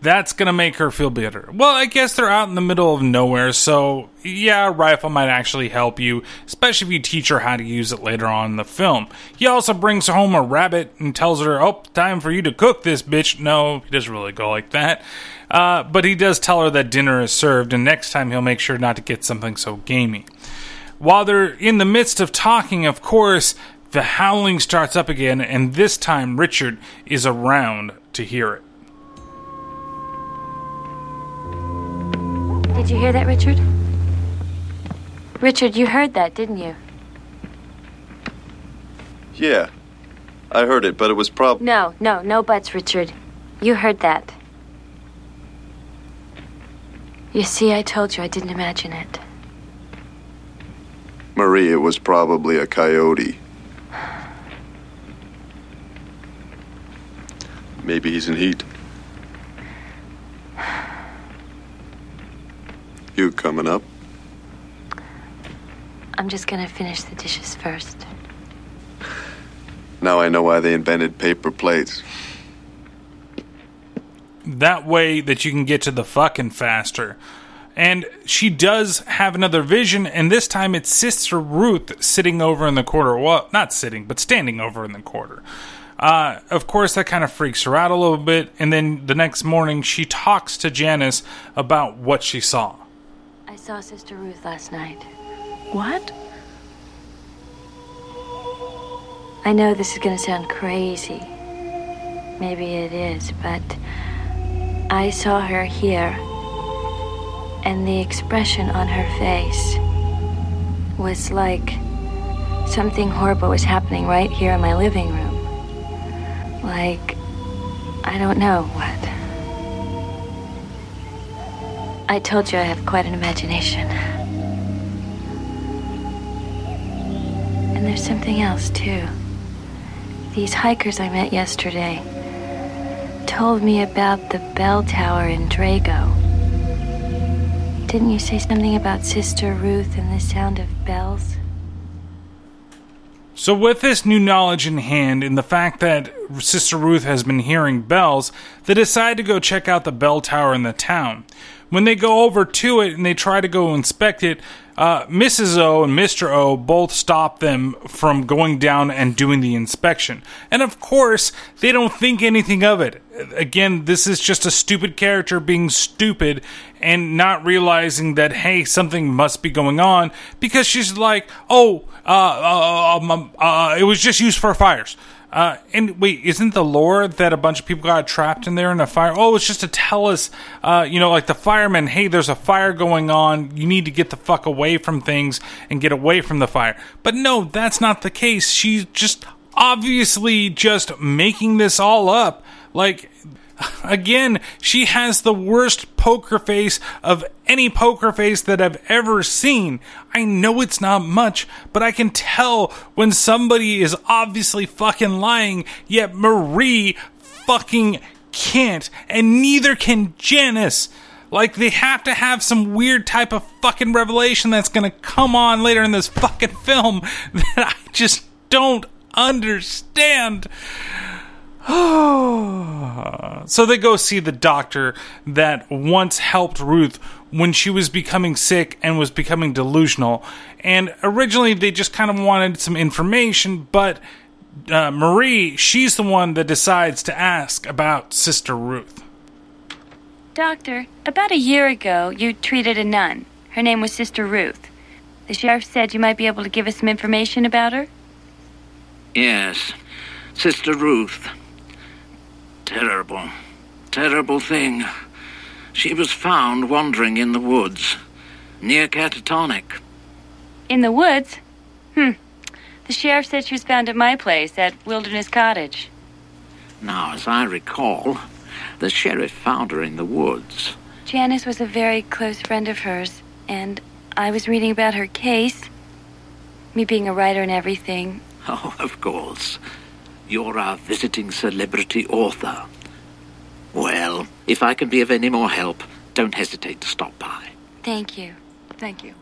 that's gonna make her feel better. Well, I guess they're out in the middle of nowhere, so yeah, a rifle might actually help you, especially if you teach her how to use it later on in the film. He also brings home a rabbit and tells her, Oh, time for you to cook this bitch. No, he doesn't really go like that. Uh, but he does tell her that dinner is served, and next time he'll make sure not to get something so gamey. While they're in the midst of talking, of course, the howling starts up again, and this time Richard is around to hear it.
Did you hear that, Richard? Richard, you heard that, didn't you?
Yeah, I heard it, but it was probably.
No, no, no buts, Richard. You heard that. You see, I told you I didn't imagine it.
Marie, it was probably a coyote. Maybe he's in heat. You coming up?
I'm just gonna finish the dishes first.
Now I know why they invented paper plates.
That way that you can get to the fucking faster. And she does have another vision, and this time it's Sister Ruth sitting over in the corner. Well, not sitting, but standing over in the corner. Uh, of course, that kind of freaks her out a little bit. And then the next morning, she talks to Janice about what she saw.
I saw Sister Ruth last night.
What?
I know this is going to sound crazy. Maybe it is, but I saw her here, and the expression on her face was like something horrible was happening right here in my living room. Like, I don't know what. I told you I have quite an imagination. And there's something else, too. These hikers I met yesterday told me about the bell tower in Drago. Didn't you say something about Sister Ruth and the sound of bells?
So, with this new knowledge in hand and the fact that Sister Ruth has been hearing bells, they decide to go check out the bell tower in the town. When they go over to it and they try to go inspect it, uh, Mrs. O and Mr. O both stop them from going down and doing the inspection. And of course, they don't think anything of it. Again, this is just a stupid character being stupid and not realizing that, hey, something must be going on because she's like, oh, uh, uh, um, uh, it was just used for fires. Uh, and wait, isn't the lore that a bunch of people got trapped in there in a fire? Oh, it's just to tell us, uh, you know, like the firemen, hey, there's a fire going on. You need to get the fuck away from things and get away from the fire. But no, that's not the case. She's just obviously just making this all up. Like, again, she has the worst poker face of any poker face that I've ever seen. I know it's not much, but I can tell when somebody is obviously fucking lying, yet Marie fucking can't, and neither can Janice. Like, they have to have some weird type of fucking revelation that's gonna come on later in this fucking film that I just don't understand. so they go see the doctor that once helped Ruth when she was becoming sick and was becoming delusional. And originally they just kind of wanted some information, but uh, Marie, she's the one that decides to ask about Sister Ruth.
Doctor, about a year ago, you treated a nun. Her name was Sister Ruth. The sheriff said you might be able to give us some information about her.
Yes, Sister Ruth. Terrible, terrible thing. She was found wandering in the woods near Catatonic.
In the woods? Hmm. The sheriff said she was found at my place at Wilderness Cottage.
Now, as I recall, the sheriff found her in the woods.
Janice was a very close friend of hers, and I was reading about her case. Me being a writer and everything.
Oh, of course. You're our visiting celebrity author. Well, if I can be of any more help, don't hesitate to stop by.
Thank you. Thank you.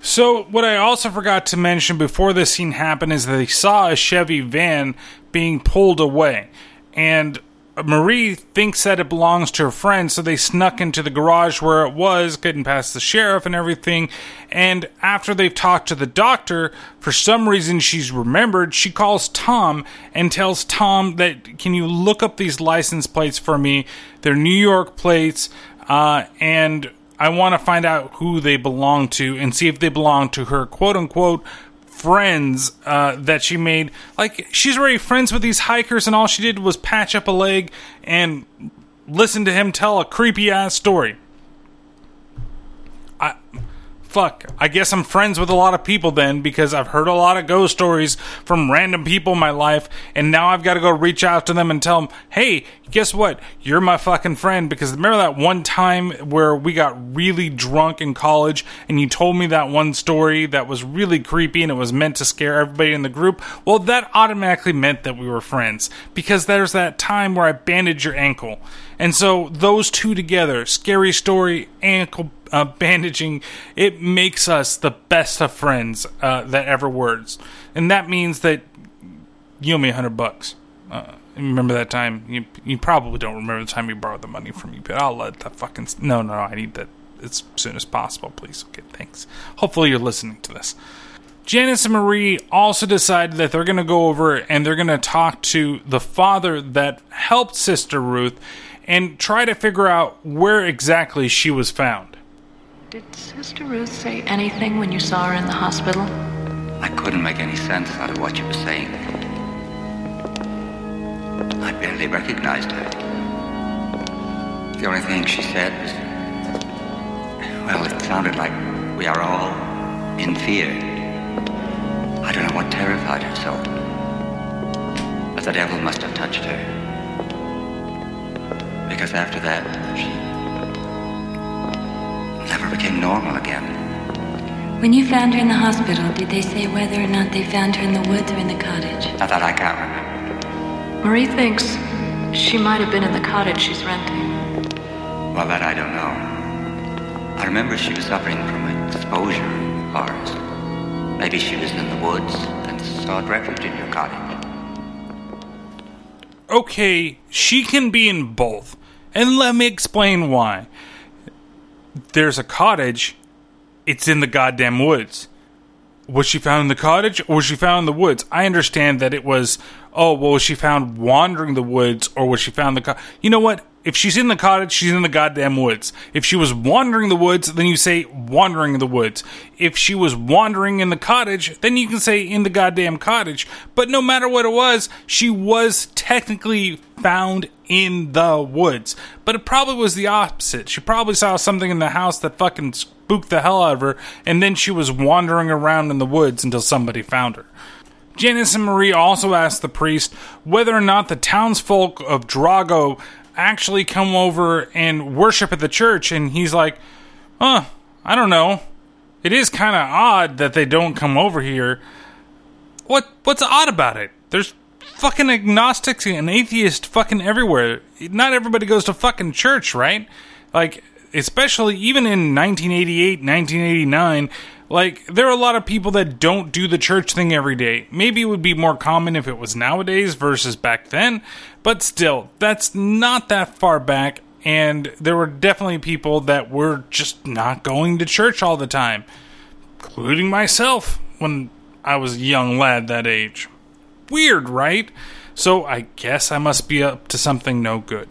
So, what I also forgot to mention before this scene happened is that they saw a Chevy van being pulled away. And Marie thinks that it belongs to her friend, so they snuck into the garage where it was, getting past the sheriff and everything. And after they've talked to the doctor, for some reason she's remembered, she calls Tom and tells Tom that, can you look up these license plates for me? They're New York plates, uh, and I want to find out who they belong to and see if they belong to her quote unquote friends uh, that she made. Like, she's already friends with these hikers, and all she did was patch up a leg and listen to him tell a creepy ass story. Fuck. I guess I'm friends with a lot of people then because I've heard a lot of ghost stories from random people in my life, and now I've got to go reach out to them and tell them, hey, guess what? You're my fucking friend. Because remember that one time where we got really drunk in college and you told me that one story that was really creepy and it was meant to scare everybody in the group? Well, that automatically meant that we were friends because there's that time where I bandaged your ankle. And so those two together, scary story, ankle uh, bandaging, it makes us the best of friends uh, that ever words. And that means that you owe me a hundred bucks. Uh, remember that time? You you probably don't remember the time you borrowed the money from me, but I'll let that fucking no no. I need that as soon as possible, please. Okay, thanks. Hopefully you're listening to this. Janice and Marie also decided that they're going to go over and they're going to talk to the father that helped Sister Ruth and try to figure out where exactly she was found.
Did Sister Ruth say anything when you saw her in the hospital?
I couldn't make any sense out of what she was saying. I barely recognized her. The only thing she said was, well, it sounded like we are all in fear. I don't know what terrified her so. But the devil must have touched her. Because after that, she never became normal again.
When you found her in the hospital, did they say whether or not they found her in the woods or in the cottage?
Not that I can't remember.
Marie thinks she might have been in the cottage she's renting.
Well, that I don't know. I remember she was suffering from exposure or maybe she was in the woods and sought refuge in your cottage.
Okay, she can be in both. And let me explain why. There's a cottage, it's in the goddamn woods. Was she found in the cottage or was she found in the woods? I understand that it was, oh, well, was she found wandering the woods or was she found the cottage? You know what? If she's in the cottage, she's in the goddamn woods. If she was wandering the woods, then you say wandering in the woods. If she was wandering in the cottage, then you can say in the goddamn cottage. But no matter what it was, she was technically found in the woods. But it probably was the opposite. She probably saw something in the house that fucking spooked the hell out of her, and then she was wandering around in the woods until somebody found her. Janice and Marie also asked the priest whether or not the townsfolk of Drago actually come over and worship at the church, and he's like, "Huh, I don't know. It is kind of odd that they don't come over here. What what's odd about it? There's fucking agnostics and atheists fucking everywhere. Not everybody goes to fucking church, right? Like especially even in 1988, 1989, like there are a lot of people that don't do the church thing every day. Maybe it would be more common if it was nowadays versus back then, but still, that's not that far back and there were definitely people that were just not going to church all the time, including myself when I was a young lad that age. Weird, right? So I guess I must be up to something no good.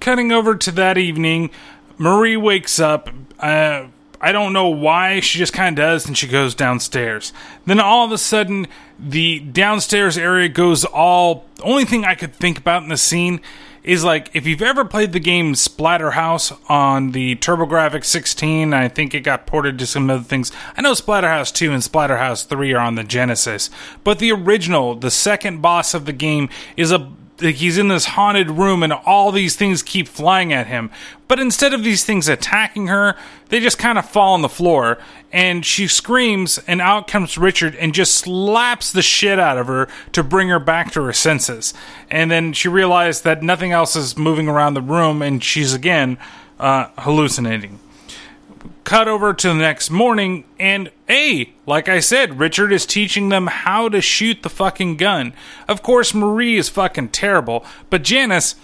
Cutting over to that evening, Marie wakes up. Uh, I don't know why. She just kind of does, and she goes downstairs. Then all of a sudden, the downstairs area goes all. The only thing I could think about in the scene is like if you've ever played the game Splatterhouse on the TurboGrafx 16, I think it got ported to some other things. I know Splatterhouse 2 and Splatterhouse 3 are on the Genesis, but the original, the second boss of the game, is a like he's in this haunted room and all these things keep flying at him. But instead of these things attacking her, they just kind of fall on the floor and she screams and out comes Richard and just slaps the shit out of her to bring her back to her senses. And then she realized that nothing else is moving around the room and she's again uh, hallucinating cut over to the next morning and hey like i said richard is teaching them how to shoot the fucking gun. Of course marie is fucking terrible but janice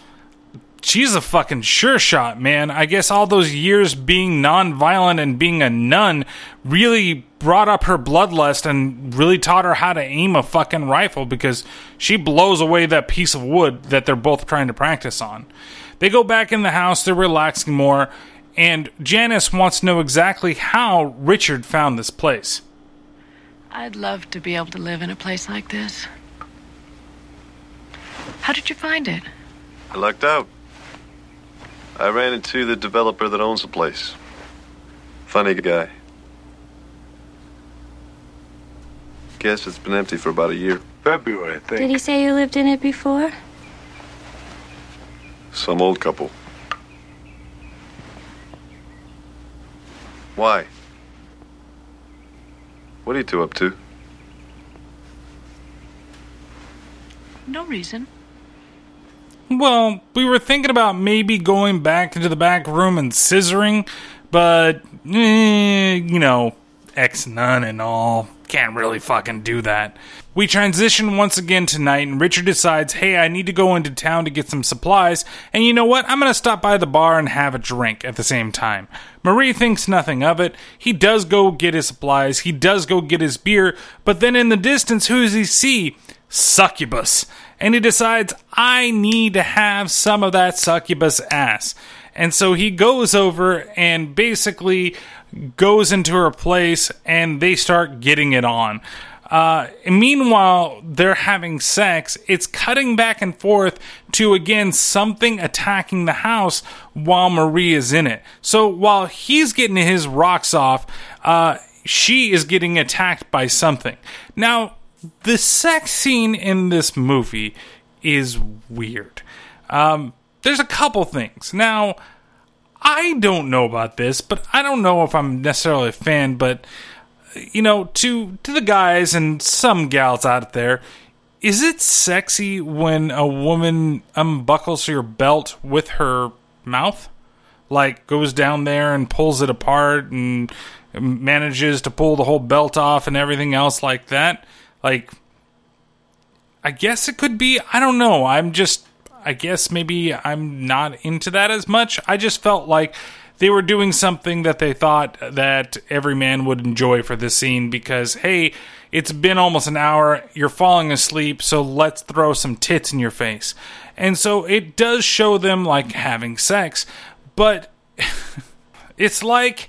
she's a fucking sure shot man. I guess all those years being non-violent and being a nun really brought up her bloodlust and really taught her how to aim a fucking rifle because she blows away that piece of wood that they're both trying to practice on. They go back in the house they're relaxing more and Janice wants to know exactly how Richard found this place.
I'd love to be able to live in a place like this. How did you find it?
I lucked out. I ran into the developer that owns the place. Funny guy. Guess it's been empty for about a year. February, I think.
Did he say you lived in it before?
Some old couple. Why? What are you two up to?
No reason.
Well, we were thinking about maybe going back into the back room and scissoring, but, eh, you know, ex nun and all. Can't really fucking do that. We transition once again tonight, and Richard decides, hey, I need to go into town to get some supplies, and you know what? I'm going to stop by the bar and have a drink at the same time. Marie thinks nothing of it. He does go get his supplies, he does go get his beer, but then in the distance, who does he see? Succubus. And he decides, I need to have some of that succubus ass. And so he goes over and basically goes into her place and they start getting it on. Uh, meanwhile, they're having sex. It's cutting back and forth to again something attacking the house while Marie is in it. So while he's getting his rocks off, uh, she is getting attacked by something. Now, the sex scene in this movie is weird. Um, there's a couple things. Now, I don't know about this, but I don't know if I'm necessarily a fan, but you know, to to the guys and some gals out there, is it sexy when a woman unbuckles your belt with her mouth? Like goes down there and pulls it apart and manages to pull the whole belt off and everything else like that? Like I guess it could be, I don't know. I'm just I guess maybe I'm not into that as much. I just felt like they were doing something that they thought that every man would enjoy for this scene because hey it's been almost an hour you're falling asleep so let's throw some tits in your face. And so it does show them like having sex but it's like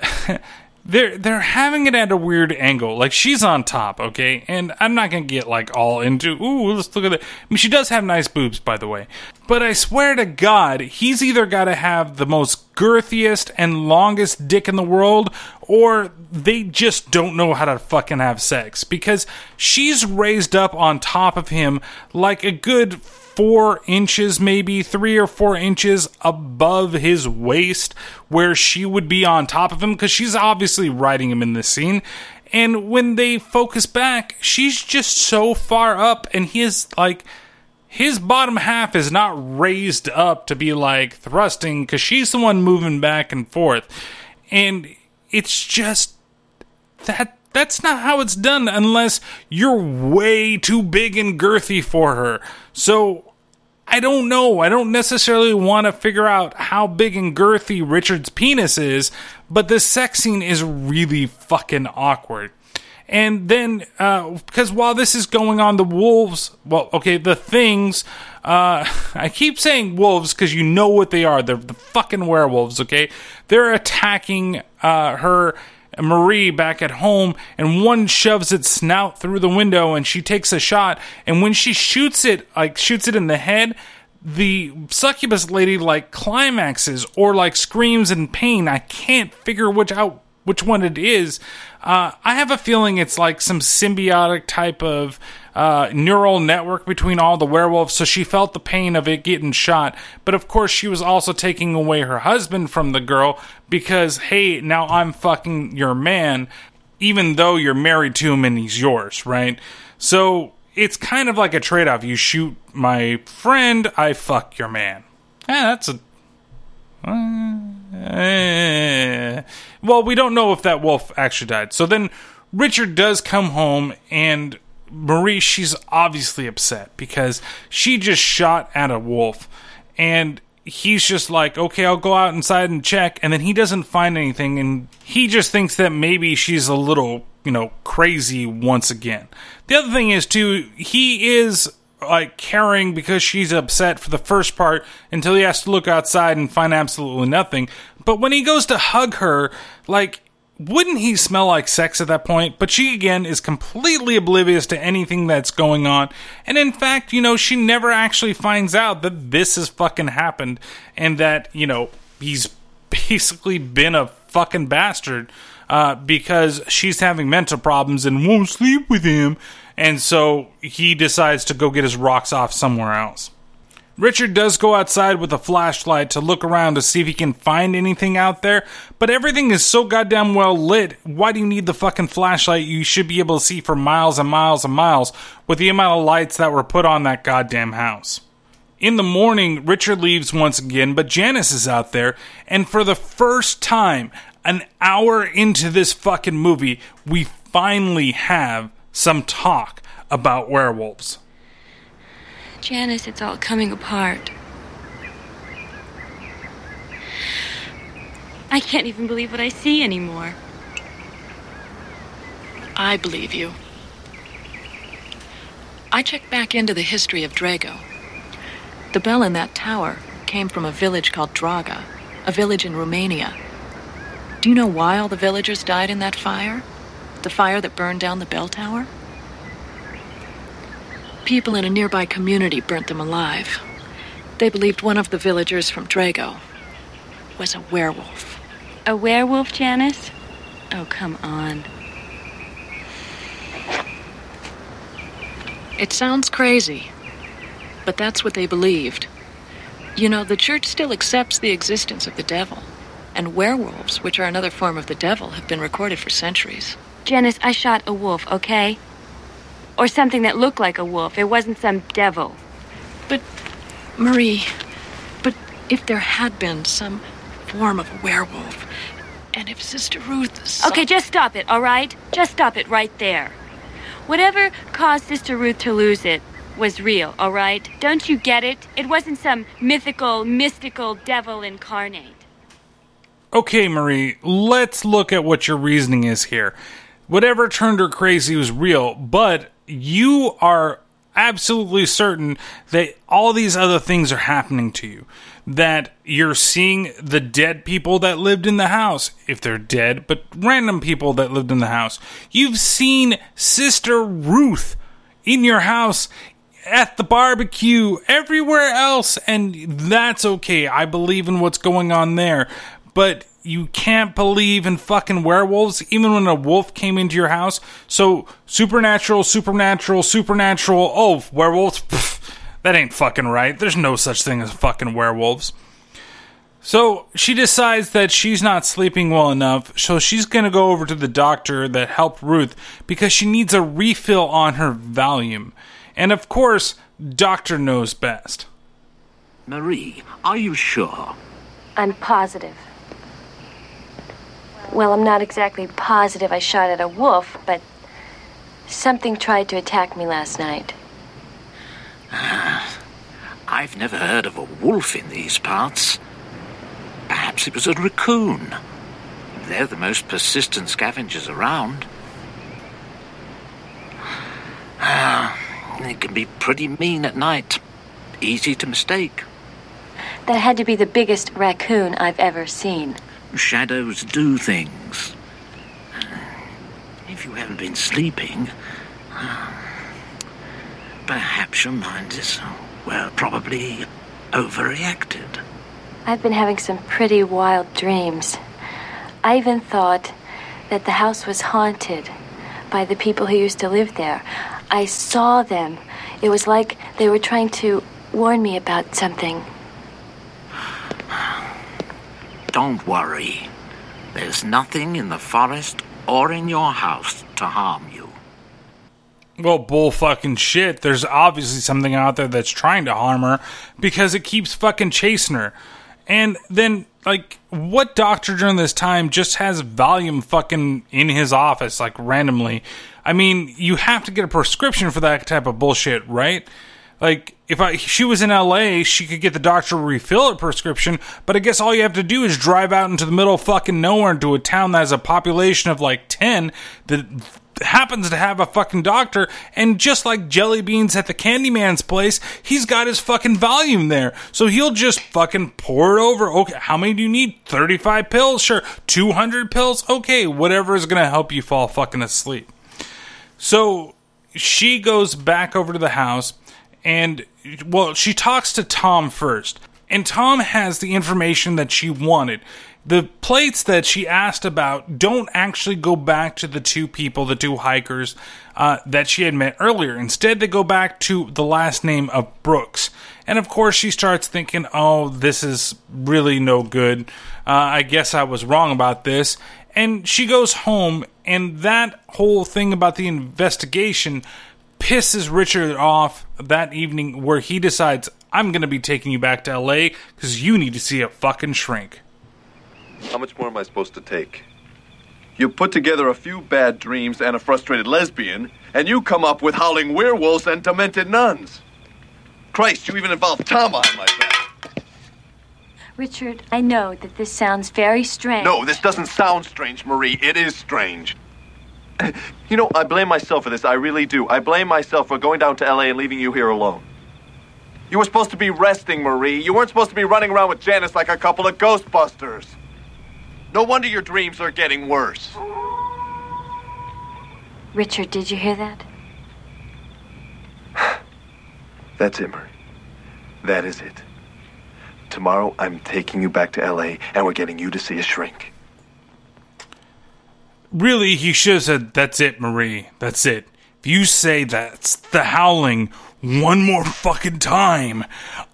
they're they're having it at a weird angle. Like she's on top, okay, and I'm not gonna get like all into. Ooh, let's look at it. I mean, she does have nice boobs, by the way. But I swear to God, he's either got to have the most girthiest and longest dick in the world, or they just don't know how to fucking have sex because she's raised up on top of him like a good four inches, maybe three or four inches above his waist, where she would be on top of him, because she's obviously riding him in this scene. And when they focus back, she's just so far up, and he's like, his bottom half is not raised up to be like thrusting, because she's the one moving back and forth. And it's just that that's not how it's done unless you're way too big and girthy for her. So I don't know. I don't necessarily want to figure out how big and girthy Richard's penis is, but this sex scene is really fucking awkward. And then, uh, because while this is going on, the wolves, well, okay, the things, uh, I keep saying wolves because you know what they are. They're the fucking werewolves, okay? They're attacking, uh, her Marie back at home, and one shoves its snout through the window, and she takes a shot. And when she shoots it, like shoots it in the head, the succubus lady like climaxes or like screams in pain. I can't figure which out which one it is. Uh, I have a feeling it's like some symbiotic type of uh, neural network between all the werewolves, so she felt the pain of it getting shot. But of course, she was also taking away her husband from the girl because, hey, now I'm fucking your man, even though you're married to him and he's yours, right? So it's kind of like a trade off. You shoot my friend, I fuck your man. Yeah, that's a. Uh, well, we don't know if that wolf actually died. So then Richard does come home and Marie, she's obviously upset because she just shot at a wolf, and he's just like, okay, I'll go out inside and check, and then he doesn't find anything, and he just thinks that maybe she's a little, you know, crazy once again. The other thing is too, he is like caring because she's upset for the first part until he has to look outside and find absolutely nothing. But when he goes to hug her, like wouldn't he smell like sex at that point? But she again is completely oblivious to anything that's going on. And in fact, you know, she never actually finds out that this has fucking happened and that, you know, he's basically been a fucking bastard uh, because she's having mental problems and won't sleep with him. And so he decides to go get his rocks off somewhere else. Richard does go outside with a flashlight to look around to see if he can find anything out there, but everything is so goddamn well lit. Why do you need the fucking flashlight? You should be able to see for miles and miles and miles with the amount of lights that were put on that goddamn house. In the morning, Richard leaves once again, but Janice is out there, and for the first time, an hour into this fucking movie, we finally have some talk about werewolves.
Janice, it's all coming apart. I can't even believe what I see anymore.
I believe you. I checked back into the history of Drago. The bell in that tower came from a village called Draga, a village in Romania. Do you know why all the villagers died in that fire? The fire that burned down the bell tower? People in a nearby community burnt them alive. They believed one of the villagers from Drago was a werewolf.
A werewolf, Janice? Oh, come on.
It sounds crazy, but that's what they believed. You know, the church still accepts the existence of the devil, and werewolves, which are another form of the devil, have been recorded for centuries.
Janice, I shot a wolf, okay? Or something that looked like a wolf. It wasn't some devil.
But, Marie, but if there had been some form of a werewolf, and if Sister Ruth. Saw-
Okay, just stop it, all right? Just stop it right there. Whatever caused Sister Ruth to lose it was real, all right? Don't you get it? It wasn't some mythical, mystical devil incarnate.
Okay, Marie, let's look at what your reasoning is here. Whatever turned her crazy was real, but you are absolutely certain that all these other things are happening to you. That you're seeing the dead people that lived in the house, if they're dead, but random people that lived in the house. You've seen Sister Ruth in your house at the barbecue, everywhere else, and that's okay. I believe in what's going on there. But you can't believe in fucking werewolves, even when a wolf came into your house. So, supernatural, supernatural, supernatural. Oh, werewolves? Pfft, that ain't fucking right. There's no such thing as fucking werewolves. So she decides that she's not sleeping well enough, so she's gonna go over to the doctor that helped Ruth because she needs a refill on her Valium. And of course, Doctor knows best.
Marie, are you sure?
I'm positive. Well, I'm not exactly positive I shot at a wolf, but something tried to attack me last night.
I've never heard of a wolf in these parts. Perhaps it was a raccoon. They're the most persistent scavengers around. Ah, they can be pretty mean at night. Easy to mistake.
That had to be the biggest raccoon I've ever seen.
Shadows do things. If you haven't been sleeping, ah, perhaps your mind is, well, probably overreacted.
I've been having some pretty wild dreams. I even thought that the house was haunted by the people who used to live there. I saw them. It was like they were trying to warn me about something.
Don't worry. There's nothing in the forest or in your house to harm you.
Well, bull fucking shit. There's obviously something out there that's trying to harm her because it keeps fucking chasing her. And then, like, what doctor during this time just has Valium fucking in his office, like, randomly? I mean, you have to get a prescription for that type of bullshit, right? Like, if I she was in LA, she could get the doctor to refill her prescription, but I guess all you have to do is drive out into the middle of fucking nowhere into a town that has a population of like 10 that happens to have a fucking doctor, and just like Jelly Beans at the Candyman's place, he's got his fucking Valium there. So he'll just fucking pour it over. Okay, how many do you need? 35 pills? Sure. 200 pills? Okay, whatever is gonna help you fall fucking asleep. So she goes back over to the house and well, she talks to Tom first. And Tom has the information that she wanted. The plates that she asked about don't actually go back to the two people, the two hikers uh, that she had met earlier. Instead, they go back to the last name of Brooks. And of course, she starts thinking, oh, this is really no good. Uh, I guess I was wrong about this. And she goes home, and that whole thing about the investigation pisses Richard off that evening where he decides, I'm going to be taking you back to LA because you need to see a fucking shrink.
How much more am I supposed to take? You put together a few bad dreams and a frustrated lesbian, and you come up with howling werewolves and demented nuns. Christ, you even involved Tom on my back.
Richard, I know that this sounds very strange.
No, this doesn't sound strange, Marie. It is strange. You know, I blame myself for this. I really do. I blame myself for going down to LA and leaving you here alone. You were supposed to be resting, Marie. You weren't supposed to be running around with Janice like a couple of Ghostbusters. No wonder your dreams are getting worse.
Richard, did you hear that?
That's it, Marie. That is it. Tomorrow, I'm taking you back to LA and we're getting you to see a shrink.
Really, he should have said, That's it, Marie. That's it. If you say that's the howling one more fucking time,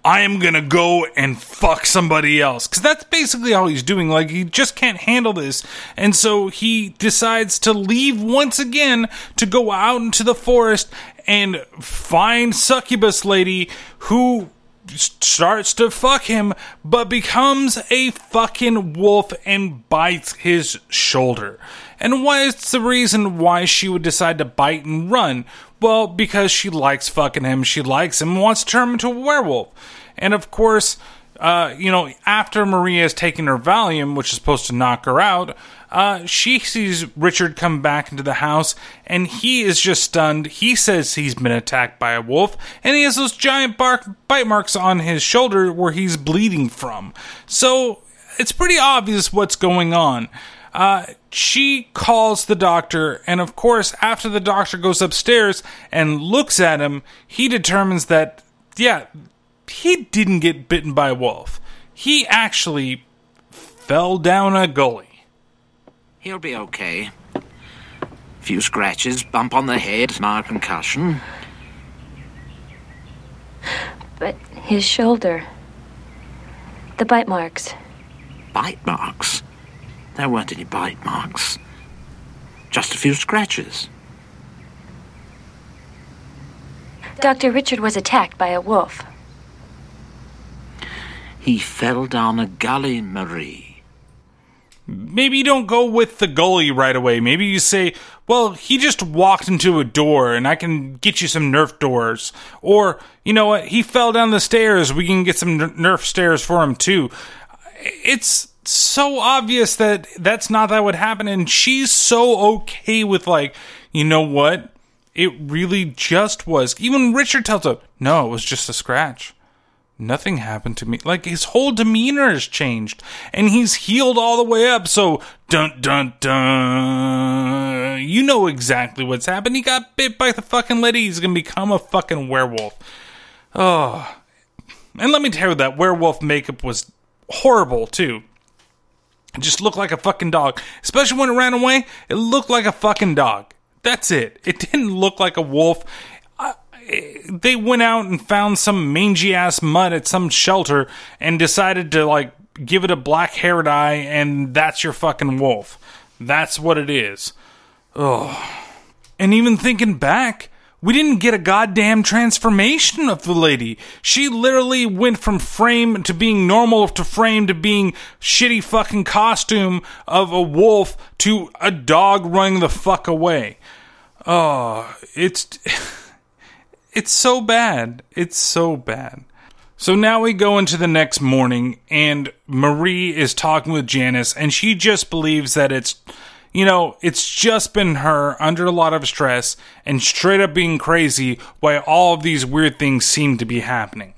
I am gonna go and fuck somebody else. Because that's basically all he's doing. Like, he just can't handle this. And so he decides to leave once again to go out into the forest and find Succubus Lady who starts to fuck him, but becomes a fucking wolf and bites his shoulder. And what's the reason why she would decide to bite and run? Well, because she likes fucking him, she likes him, wants to turn him into a werewolf. And of course, uh, you know, after Maria has taken her Valium, which is supposed to knock her out, uh, she sees Richard come back into the house, and he is just stunned. He says he's been attacked by a wolf, and he has those giant bark bite marks on his shoulder where he's bleeding from. So it's pretty obvious what's going on. Uh, she calls the doctor, and of course, after the doctor goes upstairs and looks at him, he determines that, yeah, he didn't get bitten by a wolf. He actually fell down a gully.
He'll be okay. A Few scratches, bump on the head, mild concussion.
But his shoulder. The bite marks.
Bite marks? There weren't any bite marks. Just a few scratches.
Dr. Richard was attacked by a wolf.
He fell down a gully, Marie.
Maybe you don't go with the gully right away. Maybe you say, well, he just walked into a door and I can get you some Nerf doors. Or, you know what, he fell down the stairs. We can get some Nerf stairs for him too. It's so obvious that that's not that would happen. And she's so okay with, like, you know what? It really just was. Even Richard tells her, no, it was just a scratch. Nothing happened to me. Like his whole demeanor has changed, and he's healed all the way up. So, dun dun dun. You know exactly what's happened. He got bit by the fucking lady. He's gonna become a fucking werewolf. Oh, and let me tell you that werewolf makeup was horrible too. It just looked like a fucking dog. Especially when it ran away, it looked like a fucking dog. That's it. It didn't look like a wolf. They went out and found some mangy ass mud at some shelter and decided to like give it a black hair dye and that's your fucking wolf. That's what it is. Oh. And even thinking back, we didn't get a goddamn transformation of the lady. She literally went from frame to being normal to frame to being shitty fucking costume of a wolf to a dog running the fuck away. Oh, it's it's so bad. It's so bad. So now we go into the next morning and Marie is talking with Janice and she just believes that it's you know, it's just been her under a lot of stress and straight up being crazy why all of these weird things seem to be happening.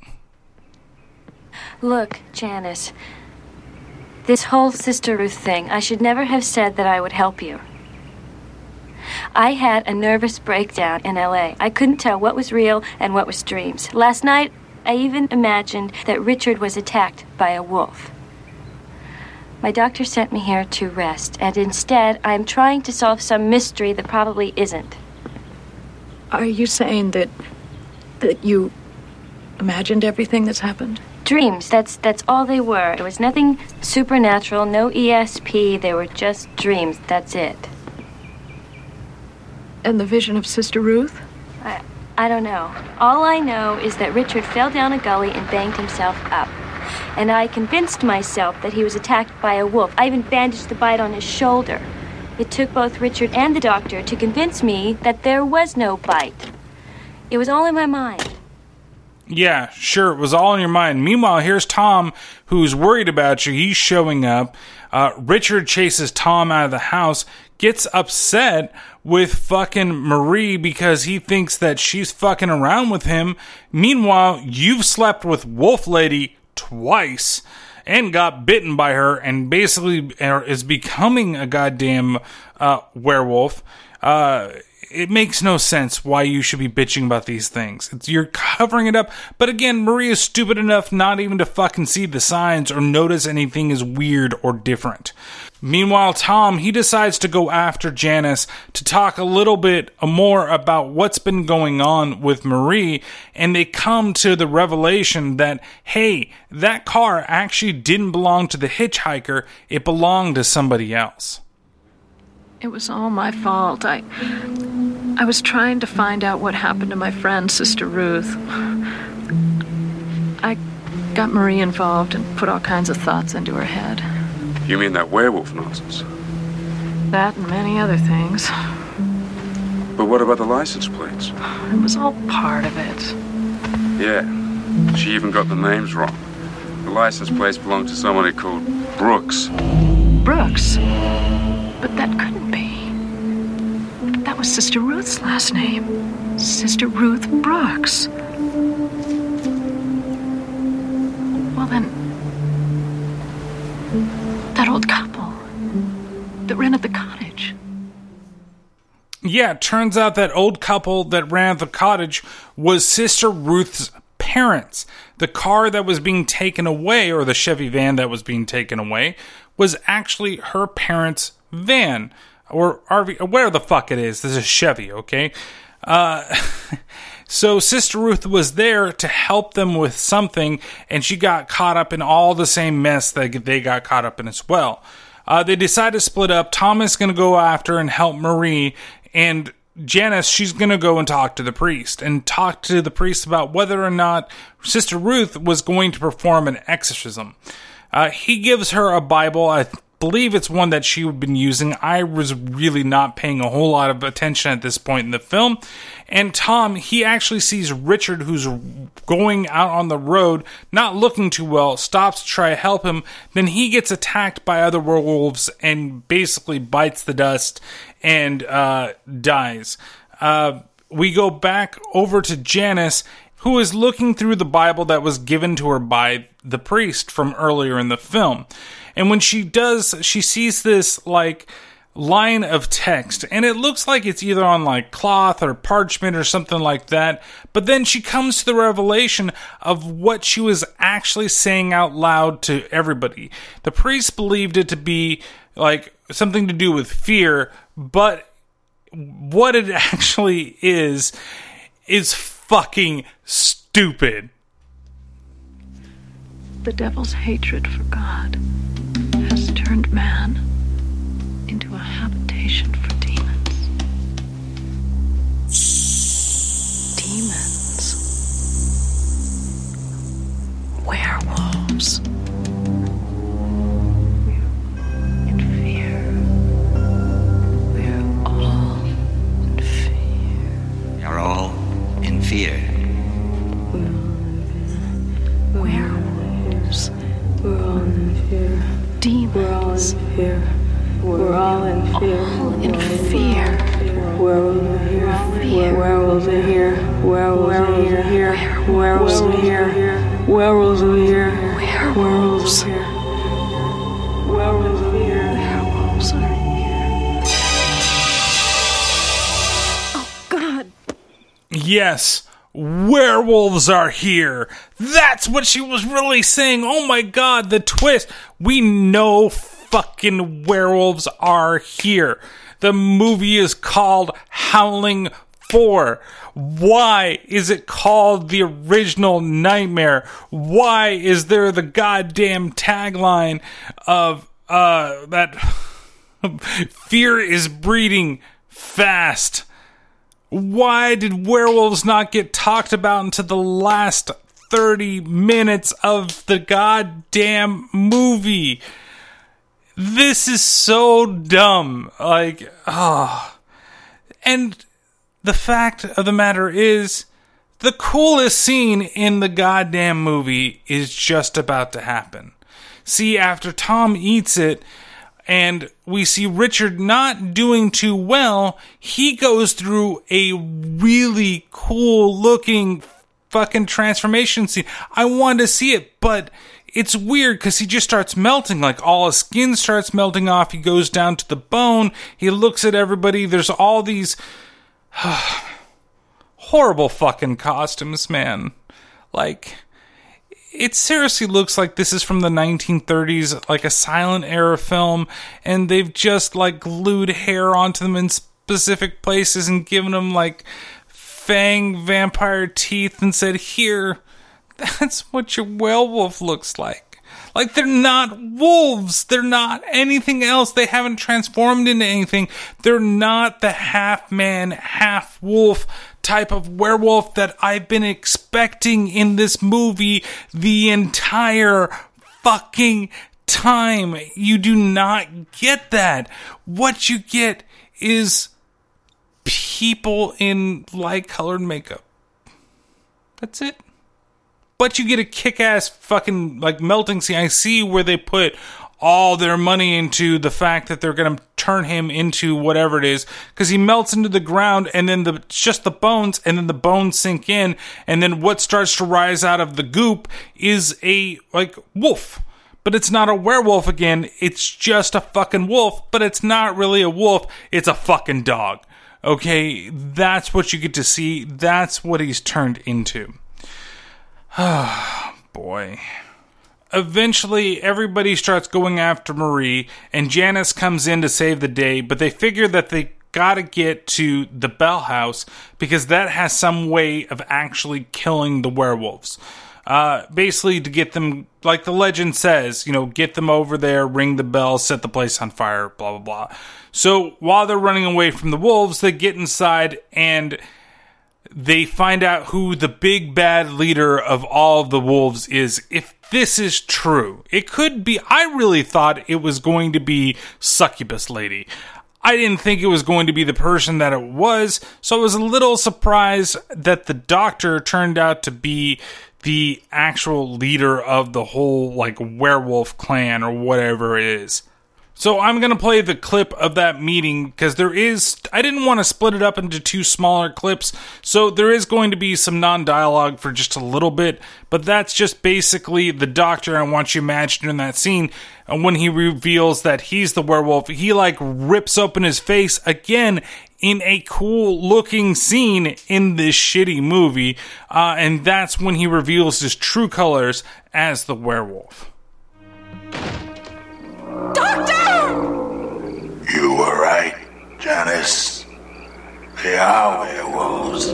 Look, Janice. This whole Sister Ruth thing, I should never have said that I would help you. I had a nervous breakdown in LA. I couldn't tell what was real and what was dreams. Last night, I even imagined that Richard was attacked by a wolf. My doctor sent me here to rest, and instead, I'm trying to solve some mystery that probably isn't.
Are you saying that that you imagined everything that's happened?
Dreams, that's that's all they were. It was nothing supernatural, no ESP, they were just dreams. That's it.
And the vision of Sister Ruth?
I I don't know. All I know is that Richard fell down a gully and banged himself up. And I convinced myself that he was attacked by a wolf. I even bandaged the bite on his shoulder.
It took both Richard and the doctor to convince me that there was no bite. It was all in my mind.
Yeah, sure, it was all in your mind. Meanwhile, here's Tom, who's worried about you. He's showing up. Uh, Richard chases Tom out of the house, gets upset with fucking Marie because he thinks that she's fucking around with him. Meanwhile, you've slept with Wolf Lady twice and got bitten by her and basically is becoming a goddamn uh, werewolf. Uh, it makes no sense why you should be bitching about these things. It's, you're covering it up. But again, Marie is stupid enough not even to fucking see the signs or notice anything is weird or different. Meanwhile, Tom, he decides to go after Janice to talk a little bit more about what's been going on with Marie, and they come to the revelation that, hey, that car actually didn't belong to the hitchhiker, it belonged to somebody else.
It was all my fault. I I was trying to find out what happened to my friend, Sister Ruth. I got Marie involved and put all kinds of thoughts into her head.
You mean that werewolf nonsense?
That and many other things.
But what about the license plates?
It was all part of it.
Yeah, she even got the names wrong. The license plates belonged to somebody called Brooks.
Brooks? But that couldn't be. That was Sister Ruth's last name. Sister Ruth Brooks.
Yeah, turns out that old couple that ran the cottage was Sister Ruth's parents. The car that was being taken away, or the Chevy van that was being taken away, was actually her parents' van or RV, where the fuck it is. This is Chevy, okay? Uh, so Sister Ruth was there to help them with something, and she got caught up in all the same mess that they got caught up in as well. Uh, they decide to split up. Thomas is going to go after and help Marie, and Janice, she's going to go and talk to the priest and talk to the priest about whether or not Sister Ruth was going to perform an exorcism. Uh, he gives her a Bible. I believe it's one that she had been using. I was really not paying a whole lot of attention at this point in the film. And Tom, he actually sees Richard, who's going out on the road, not looking too well, stops to try to help him. Then he gets attacked by other werewolves and basically bites the dust and uh, dies. Uh, we go back over to Janice, who is looking through the Bible that was given to her by the priest from earlier in the film. And when she does, she sees this like line of text and it looks like it's either on like cloth or parchment or something like that. But then she comes to the revelation of what she was actually saying out loud to everybody. The priest believed it to be like something to do with fear, but what it actually is is fucking stupid.
The devil's hatred for God has turned man into a habitation for demons. Demons. Werewolves. Fear. Werewolves. We're all in fear. Demons. We're all in fear. We're all in fear.
Werewolves are here. Werewolves are here. Werewolves are here. Werewolves are here. Werewolves are here. Werewolves are here. Werewolves are here.
Werewolves are here.
Yes, werewolves are here. That's what she was really saying. Oh my god, the twist. We know fucking werewolves are here. The movie is called Howling 4. Why is it called the original Nightmare? Why is there the goddamn tagline of uh that fear is breeding fast? Why did werewolves not get talked about until the last 30 minutes of the goddamn movie? this is so dumb. Like, ah. And the fact of the matter is, the coolest scene in the goddamn movie is just about to happen. See, after Tom eats it, and we see Richard not doing too well, he goes through a really cool looking fucking transformation scene. I wanted to see it, but it's weird because he just starts melting. Like all his skin starts melting off. He goes down to the bone. He looks at everybody. There's all these horrible fucking costumes, man. Like, it seriously looks like this is from the 1930s, like a silent era film, and they've just like glued hair onto them in specific places and given them like fang vampire teeth and said, Here, that's what your werewolf looks like. Like they're not wolves. They're not anything else. They haven't transformed into anything. They're not the half man, half wolf type of werewolf that I've been expecting in this movie the entire fucking time. You do not get that. What you get is people in light colored makeup. That's it but you get a kick-ass fucking like melting scene. I see where they put all their money into the fact that they're going to turn him into whatever it is because he melts into the ground and then the just the bones and then the bones sink in and then what starts to rise out of the goop is a like wolf. But it's not a werewolf again it's just a fucking wolf but it's not really a wolf it's a fucking dog. Okay? That's what you get to see. That's what he's turned into. Ah, boy. Eventually, everybody starts going after Marie, and Janice comes in to save the day, but they figure that they gotta get to the Bell House because that has some way of actually killing the werewolves. Uh, basically, to get them, like the legend says, you know, get them over there, ring the bell, set the place on fire, blah, blah, blah. So while they're running away from the wolves, they get inside and they find out who the big bad leader of all of the wolves is. If this is true, it could be. I really thought it was going to be Succubus Lady. I didn't think it was going to be the person that it was, so I was a little surprised that the doctor turned out to be the actual leader of the whole, like, werewolf clan or whatever it is. So I'm going to play the clip of that meeting because there is, I didn't want to split it up into two smaller clips. So there is going to be some non dialogue for just a little bit, but that's just basically the doctor. I want you to imagine in that scene and when he reveals that he's the werewolf, he like rips open his face again in a cool looking scene in this shitty movie. Uh, and that's when he reveals his true colors as the werewolf.
You were right, Janice. They are werewolves.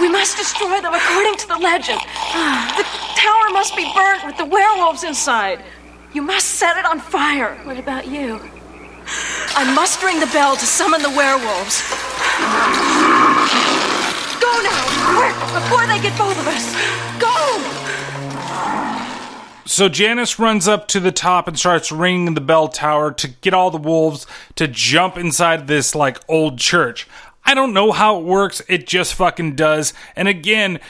We must destroy them according to the legend. The tower must be burnt with the werewolves inside. You must set it on fire.
What about you?
I must ring the bell to summon the werewolves. Go now! Quick! Before they get both of us! Go!
So Janice runs up to the top and starts ringing the bell tower to get all the wolves to jump inside this like old church. I don't know how it works, it just fucking does. And again,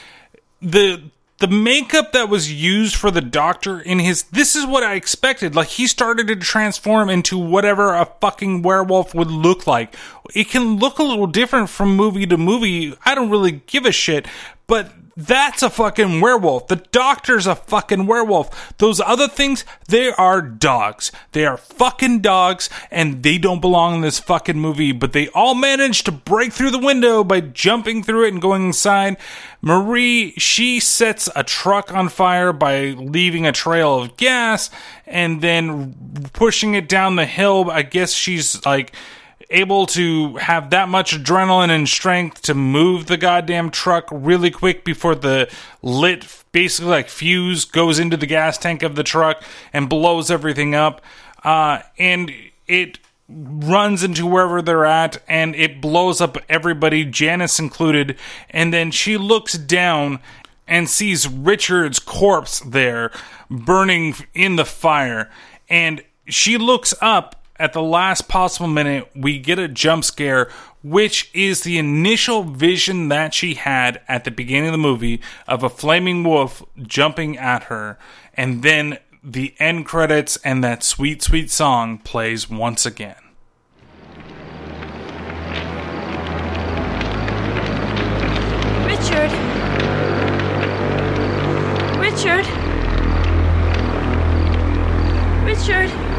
the the makeup that was used for the doctor in his this is what I expected. Like he started to transform into whatever a fucking werewolf would look like. It can look a little different from movie to movie. I don't really give a shit, but that's a fucking werewolf. The doctor's a fucking werewolf. Those other things, they are dogs. They are fucking dogs, and they don't belong in this fucking movie, but they all managed to break through the window by jumping through it and going inside. Marie, she sets a truck on fire by leaving a trail of gas and then pushing it down the hill. I guess she's like, able to have that much adrenaline and strength to move the goddamn truck really quick before the lit basically like fuse goes into the gas tank of the truck and blows everything up. Uh, and it runs into wherever they're at and it blows up everybody janice included. And then she looks down and sees richard's corpse there burning in the fire. And she looks up at the last possible minute, we get a jump scare, which is the initial vision that she had at the beginning of the movie of a flaming wolf jumping at her. And then the end credits and that sweet, sweet song plays once again.
Richard. Richard. Richard.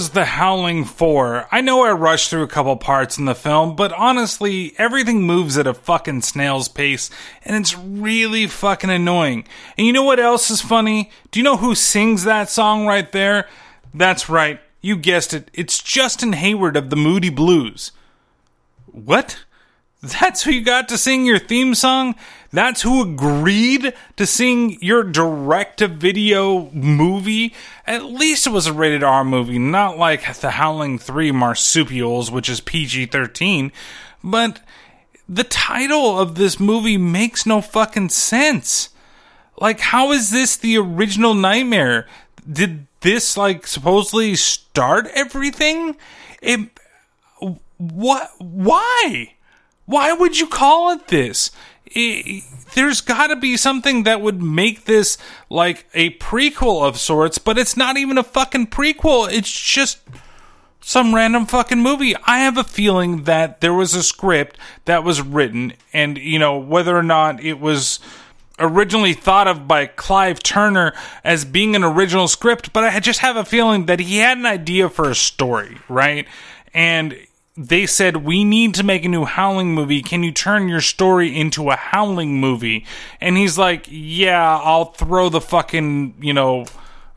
Was The Howling 4. I know I rushed through a couple parts in the film, but honestly, everything moves at a fucking snail's pace, and it's really fucking annoying. And you know what else is funny? Do you know who sings that song right there? That's right, you guessed it. It's Justin Hayward of the Moody Blues. What? That's who you got to sing your theme song? That's who agreed to sing your direct to video movie? At least it was a rated R movie, not like The Howling 3 Marsupials, which is PG 13. But the title of this movie makes no fucking sense. Like, how is this the original Nightmare? Did this, like, supposedly start everything? It. What? Why? Why would you call it this? I there's got to be something that would make this like a prequel of sorts, but it's not even a fucking prequel. It's just some random fucking movie. I have a feeling that there was a script that was written, and you know, whether or not it was originally thought of by Clive Turner as being an original script, but I just have a feeling that he had an idea for a story, right? And they said, We need to make a new Howling movie. Can you turn your story into a Howling movie? And he's like, Yeah, I'll throw the fucking, you know,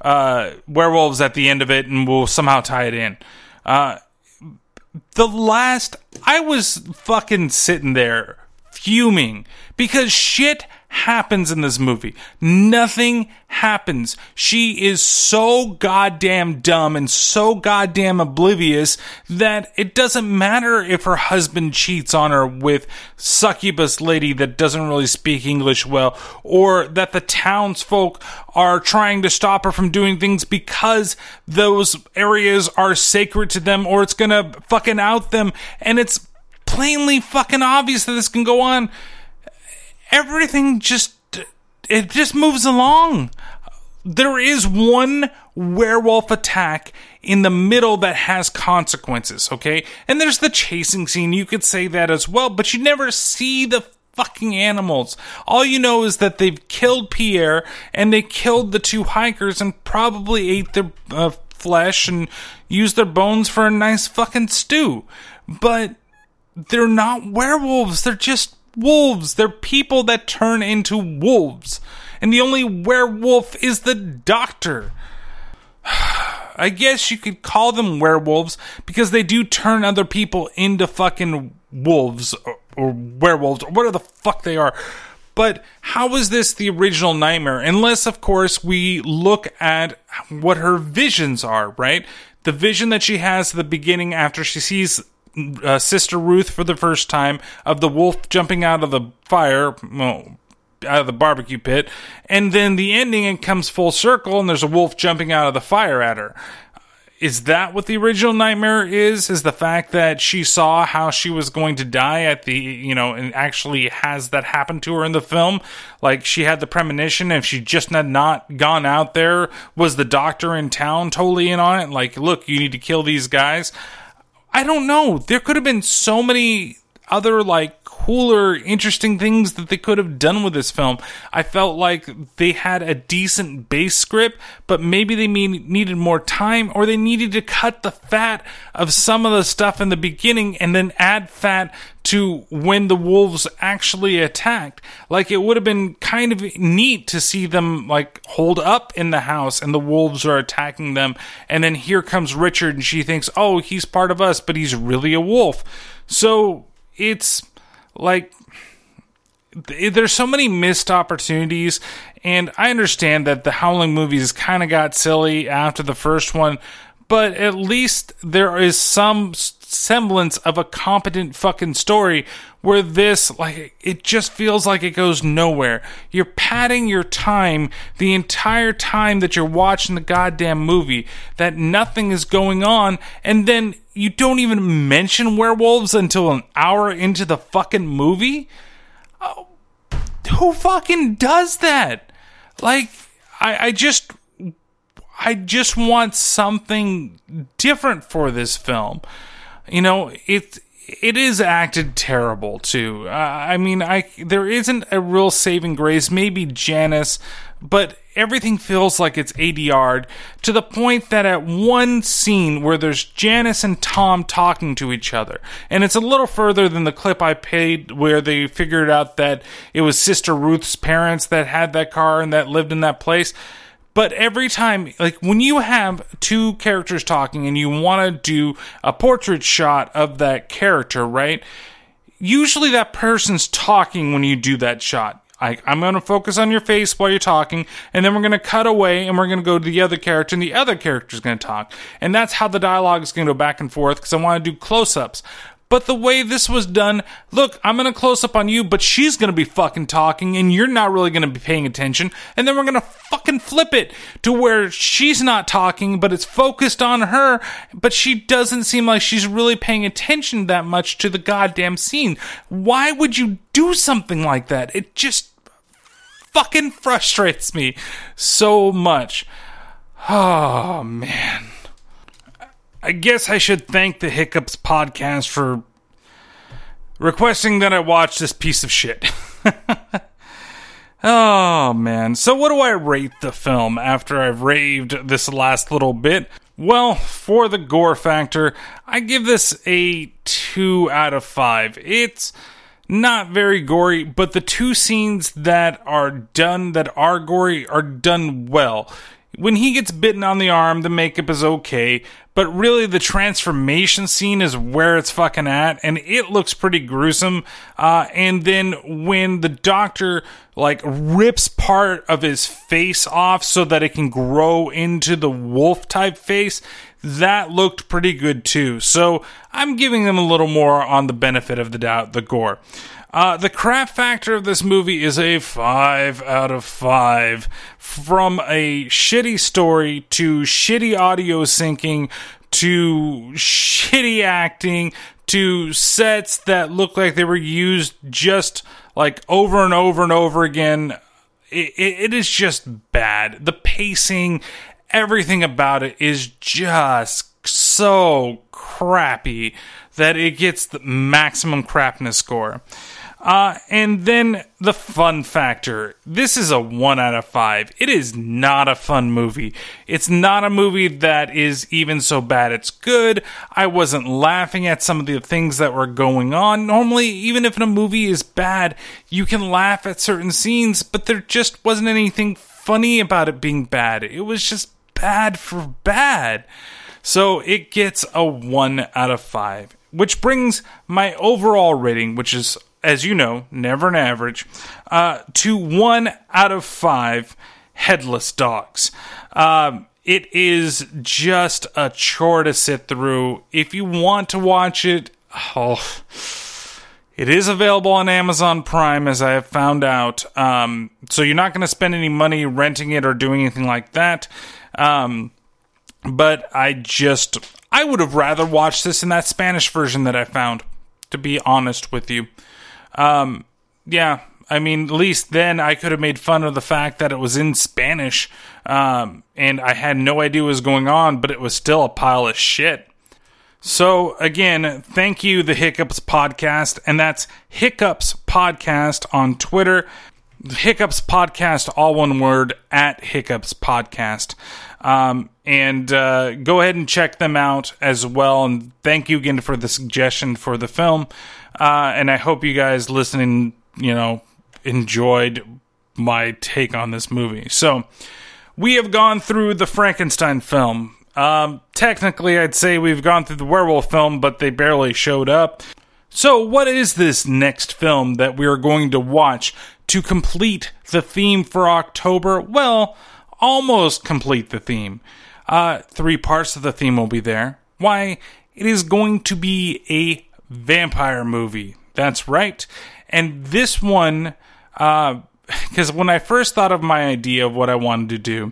uh, werewolves at the end of it and we'll somehow tie it in. Uh, the last, I was fucking sitting there fuming because shit happens in this movie. Nothing happens. She is so goddamn dumb and so goddamn oblivious that it doesn't matter if her husband cheats on her with succubus lady that doesn't really speak English well or that the townsfolk are trying to stop her from doing things because those areas are sacred to them or it's gonna fucking out them and it's plainly fucking obvious that this can go on everything just it just moves along. There is one werewolf attack in the middle that has consequences, okay? And there's the chasing scene. You could say that as well, but you never see the fucking animals. All you know is that they've killed Pierre and they killed the two hikers and probably ate their uh, flesh and used their bones for a nice fucking stew. But they're not werewolves. They're just wolves. They're people that turn into wolves. And the only werewolf is the doctor. I guess you could call them werewolves because they do turn other people into fucking wolves or, or werewolves or whatever the fuck they are. But how is this the original nightmare? Unless, of course, we look at what her visions are, right? The vision that she has at the beginning after she sees uh, Sister Ruth for the first time of the wolf jumping out of the fire, well, out of the barbecue pit, and then the ending it comes full circle and there's a wolf jumping out of the fire at her. Is that what the original nightmare is? Is the fact that she saw how she was going to die at the, you know, and actually has that happen to her in the film? Like she had the premonition, if she just had not gone out there, was the doctor in town totally in on it? Like, look, you need to kill these guys. I don't know. There could have been so many other like cooler, interesting things that they could have done with this film. I felt like they had a decent base script, but maybe they mean, needed more time or they needed to cut the fat of some of the stuff in the beginning and then add fat to when the wolves actually attacked. Like it would have been kind of neat to see them like hold up in the house and the wolves are attacking them. And then here comes Richard and she thinks, oh, he's part of us, but he's really a wolf. So it's like there's so many missed opportunities and i understand that the howling movies kind of got silly after the first one but at least there is some semblance of a competent fucking story where this like it just feels like it goes nowhere. You're padding your time the entire time that you're watching the goddamn movie that nothing is going on and then you don't even mention werewolves until an hour into the fucking movie oh, who fucking does that like I, I just I just want something different for this film. You know, it it is acted terrible too. Uh, I mean, I there isn't a real saving grace. Maybe Janice, but everything feels like it's ADR'd to the point that at one scene where there's Janice and Tom talking to each other, and it's a little further than the clip I paid where they figured out that it was Sister Ruth's parents that had that car and that lived in that place. But every time, like when you have two characters talking and you want to do a portrait shot of that character, right? Usually that person's talking when you do that shot. I, I'm going to focus on your face while you're talking, and then we're going to cut away and we're going to go to the other character, and the other character is going to talk. And that's how the dialogue is going to go back and forth because I want to do close ups. But the way this was done, look, I'm going to close up on you, but she's going to be fucking talking and you're not really going to be paying attention. And then we're going to fucking flip it to where she's not talking, but it's focused on her, but she doesn't seem like she's really paying attention that much to the goddamn scene. Why would you do something like that? It just fucking frustrates me so much. Oh, man. I guess I should thank the Hiccups podcast for requesting that I watch this piece of shit. oh man. So what do I rate the film after I've raved this last little bit? Well, for the gore factor, I give this a 2 out of 5. It's not very gory, but the two scenes that are done that are gory are done well. When he gets bitten on the arm, the makeup is okay, but really the transformation scene is where it's fucking at, and it looks pretty gruesome. Uh, and then when the doctor like rips part of his face off so that it can grow into the wolf type face, that looked pretty good too. So I'm giving them a little more on the benefit of the doubt, the gore. Uh, the crap factor of this movie is a 5 out of 5. From a shitty story to shitty audio syncing to shitty acting to sets that look like they were used just like over and over and over again. it, it is just bad. The pacing, everything about it is just so crappy that it gets the maximum crapness score. Uh, and then the fun factor. This is a one out of five. It is not a fun movie. It's not a movie that is even so bad it's good. I wasn't laughing at some of the things that were going on. Normally, even if a movie is bad, you can laugh at certain scenes, but there just wasn't anything funny about it being bad. It was just bad for bad. So it gets a one out of five, which brings my overall rating, which is as you know, never an average, uh, to one out of five headless dogs. Um, it is just a chore to sit through. If you want to watch it, oh, it is available on Amazon Prime, as I have found out. Um, so you're not going to spend any money renting it or doing anything like that. Um, but I just, I would have rather watched this in that Spanish version that I found, to be honest with you. Um, yeah, I mean, at least then I could have made fun of the fact that it was in Spanish, um, and I had no idea what was going on, but it was still a pile of shit. So again, thank you, the Hiccups Podcast, and that's Hiccups Podcast on Twitter. Hiccups Podcast, all one word, at Hiccups Podcast. Um, and uh, go ahead and check them out as well. And thank you again for the suggestion for the film. Uh, and I hope you guys listening, you know, enjoyed my take on this movie. So we have gone through the Frankenstein film. Um, technically, I'd say we've gone through the werewolf film, but they barely showed up. So, what is this next film that we are going to watch to complete the theme for October? Well, almost complete the theme. Uh, three parts of the theme will be there. Why? It is going to be a vampire movie. That's right. And this one, because uh, when I first thought of my idea of what I wanted to do,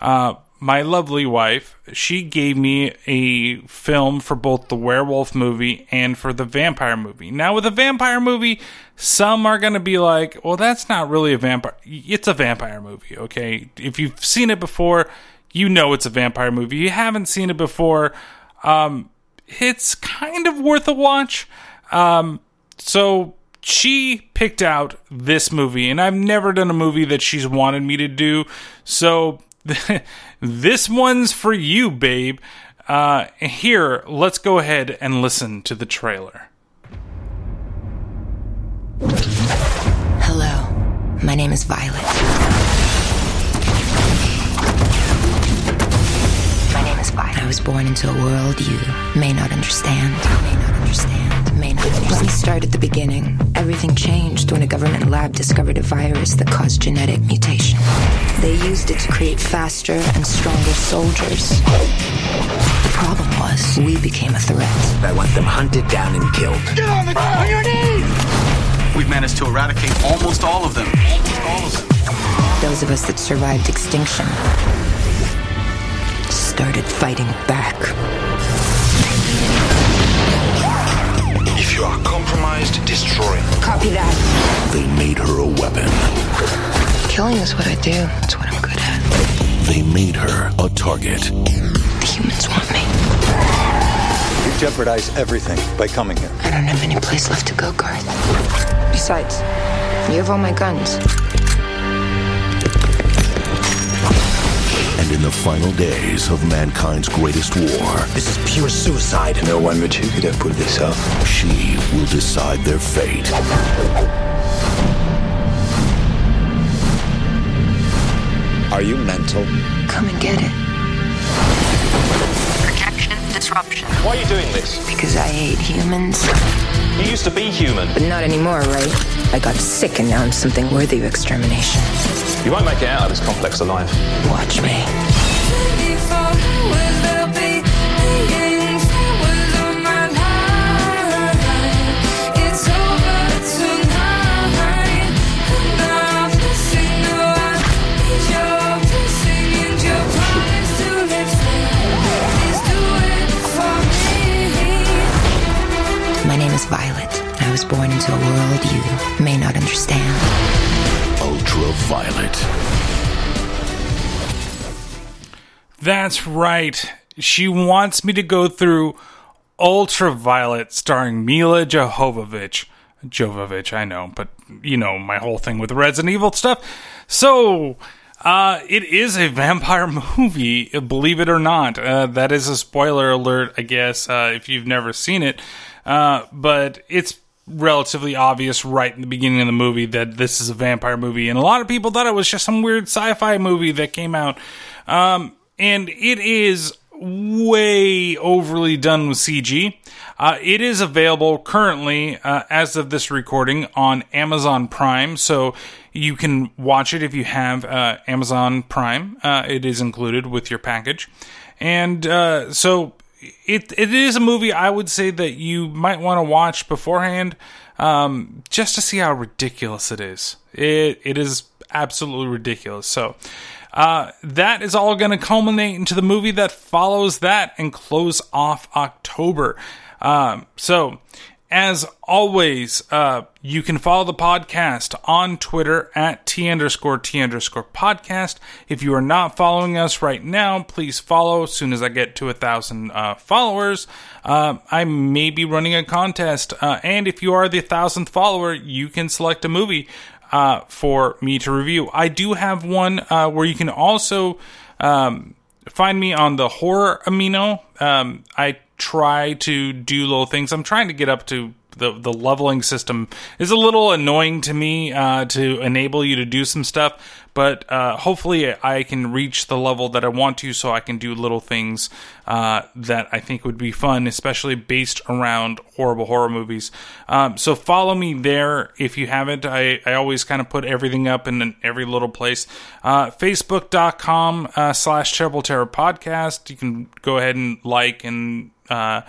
uh, my lovely wife, she gave me a film for both the werewolf movie and for the vampire movie. Now, with a vampire movie, some are going to be like, well, that's not really a vampire. It's a vampire movie, okay? If you've seen it before, you know it's a vampire movie. You haven't seen it before, um, it's kind of worth a watch. Um, so she picked out this movie, and I've never done a movie that she's wanted me to do. So this one's for you, babe. Uh, here, let's go ahead and listen to the trailer.
Hello, my name is Violet. My name is Violet. I was born into a world you may not understand, may not understand, may not. Let me start at the beginning. Everything changed when a government lab discovered a virus that caused genetic mutation. They used it to create faster and stronger soldiers. The problem was, we became a threat.
I want them hunted down and killed.
Get on the on your knees!
We've managed to eradicate almost all of them. Almost all of them.
Those of us that survived extinction started fighting back.
You are compromised, destroy.
Copy that.
They made her a weapon.
Killing is what I do. It's what I'm good at.
They made her a target.
The humans want me.
You jeopardize everything by coming here.
I don't have any place left to go, Garth. Besides, you have all my guns.
And in the final days of mankind's greatest war,
this is pure suicide.
No one but you could have pulled this off.
She will decide their fate.
Are you mental?
Come and get it.
Projection disruption.
Why are you doing this?
Because I hate humans.
You used to be human.
But not anymore, right? I got sick and now I'm something worthy of extermination.
You won't make it out of this complex alive.
Watch me. Was born into a world you may not understand.
Ultraviolet.
That's right. She wants me to go through Ultraviolet starring Milla Jovovich. Jovovich, I know, but you know my whole thing with Resident Evil stuff. So, uh, it is a vampire movie, believe it or not. Uh, that is a spoiler alert, I guess, uh, if you've never seen it. Uh, but it's relatively obvious right in the beginning of the movie that this is a vampire movie, and a lot of people thought it was just some weird sci-fi movie that came out. Um, and it is way overly done with CG. Uh, it is available currently, uh, as of this recording, on Amazon Prime. So you can watch it if you have uh, Amazon Prime. Uh, it is included with your package. And uh, so it it is a movie I would say that you might want to watch beforehand, um, just to see how ridiculous it is. It it is absolutely ridiculous. So. Uh, that is all going to culminate into the movie that follows that and close off October. Um, so, as always, uh, you can follow the podcast on Twitter at T underscore T underscore podcast. If you are not following us right now, please follow. As soon as I get to a thousand uh, followers, uh, I may be running a contest. Uh, and if you are the thousandth follower, you can select a movie uh, for me to review. I do have one uh, where you can also um, find me on the horror amino. Um, I try to do little things. I'm trying to get up to the the leveling system is a little annoying to me uh, to enable you to do some stuff, but uh, hopefully I can reach the level that I want to, so I can do little things uh, that I think would be fun, especially based around horrible horror movies. Um, so follow me there if you haven't. I, I always kind of put everything up in every little place. Uh, Facebook.com uh, slash Terrible Terror Podcast. You can go ahead and like and uh,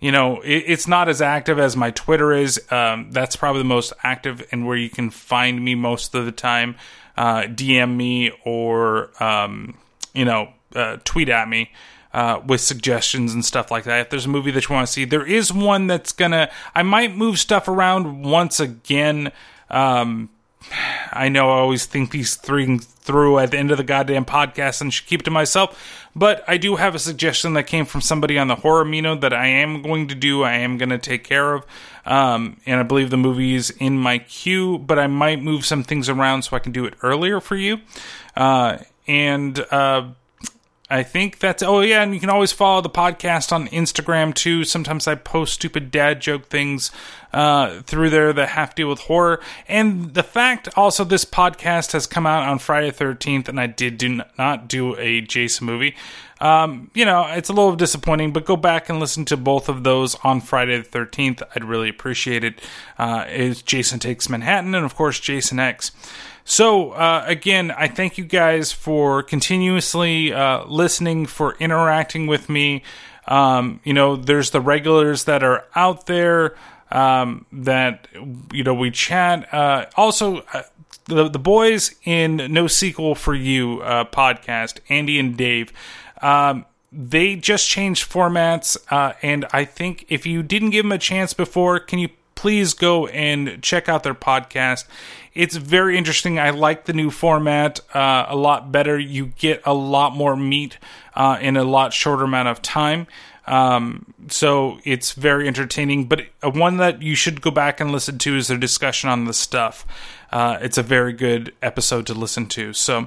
you know, it, it's not as active as my Twitter is. Um, that's probably the most active and where you can find me most of the time. Uh, DM me or, um, you know, uh, tweet at me. Uh, with suggestions and stuff like that. If there's a movie that you want to see, there is one that's gonna. I might move stuff around once again. Um, I know I always think these things through at the end of the goddamn podcast and should keep it to myself. But I do have a suggestion that came from somebody on the horror Mino that I am going to do. I am going to take care of. Um, and I believe the movie is in my queue, but I might move some things around so I can do it earlier for you. Uh, and uh, I think that's oh yeah, and you can always follow the podcast on Instagram too. Sometimes I post stupid dad joke things uh, through there that have to deal with horror. And the fact also this podcast has come out on Friday thirteenth, and I did do not do a Jason movie. Um, you know, it's a little disappointing, but go back and listen to both of those on Friday the 13th. I'd really appreciate it. Uh, it's Jason Takes Manhattan and, of course, Jason X. So, uh, again, I thank you guys for continuously uh, listening, for interacting with me. Um, you know, there's the regulars that are out there um, that, you know, we chat. Uh, also, uh, the, the boys in No Sequel for You uh, podcast, Andy and Dave, um, they just changed formats. Uh, and I think if you didn't give them a chance before, can you please go and check out their podcast? It's very interesting. I like the new format uh, a lot better. You get a lot more meat uh, in a lot shorter amount of time. Um, so it's very entertaining. But one that you should go back and listen to is their discussion on the stuff. Uh, it's a very good episode to listen to. So,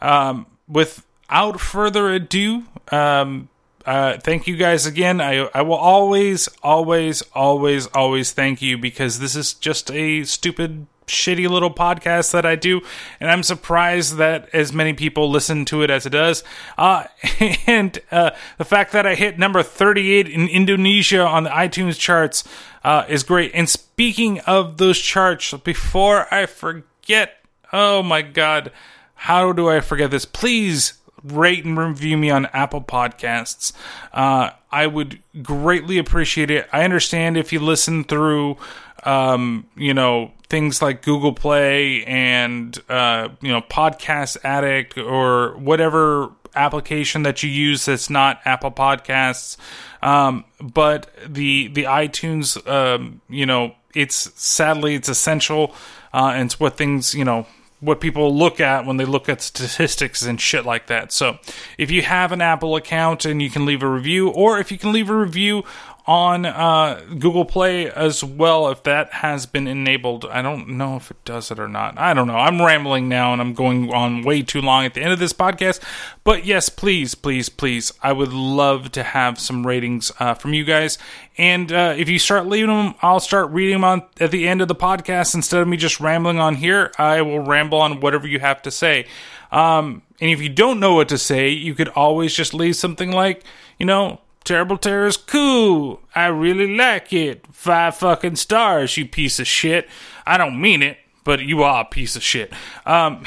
um, without further ado, um, uh, thank you guys again. I I will always, always, always, always thank you because this is just a stupid shitty little podcast that I do, and I'm surprised that as many people listen to it as it does. Uh, and uh, the fact that I hit number 38 in Indonesia on the iTunes charts uh, is great. And speaking of those charts, before I forget, oh my god, how do I forget this? Please rate and review me on Apple Podcasts. Uh, I would greatly appreciate it. I understand if you listen through, um, you know, things like Google Play and uh, you know Podcast Addict or whatever application that you use that's not Apple Podcasts. Um, but the the iTunes, um, you know, it's sadly it's essential, uh, and it's what things you know what people look at when they look at statistics and shit like that. So, if you have an Apple account and you can leave a review, or if you can leave a review on uh, Google Play as well if that has been enabled. I don't know if it does it or not. I don't know. I'm rambling now and I'm going on way too long at the end of this podcast. But yes, please, please, please, I would love to have some ratings uh, from you guys. And uh, if you start leaving them, I'll start reading them on at the end of the podcast instead of me just rambling on here. I will ramble on whatever you have to say. Um, and if you don't know what to say, you could always just leave something like, you know, Terrible Terror's cool. I really like it. Five fucking stars, you piece of shit. I don't mean it, but you are a piece of shit. Um,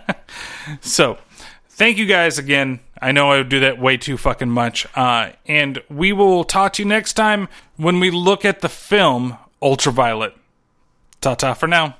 so, thank you guys again. I know I do that way too fucking much. Uh, and we will talk to you next time when we look at the film Ultraviolet. Ta ta for now.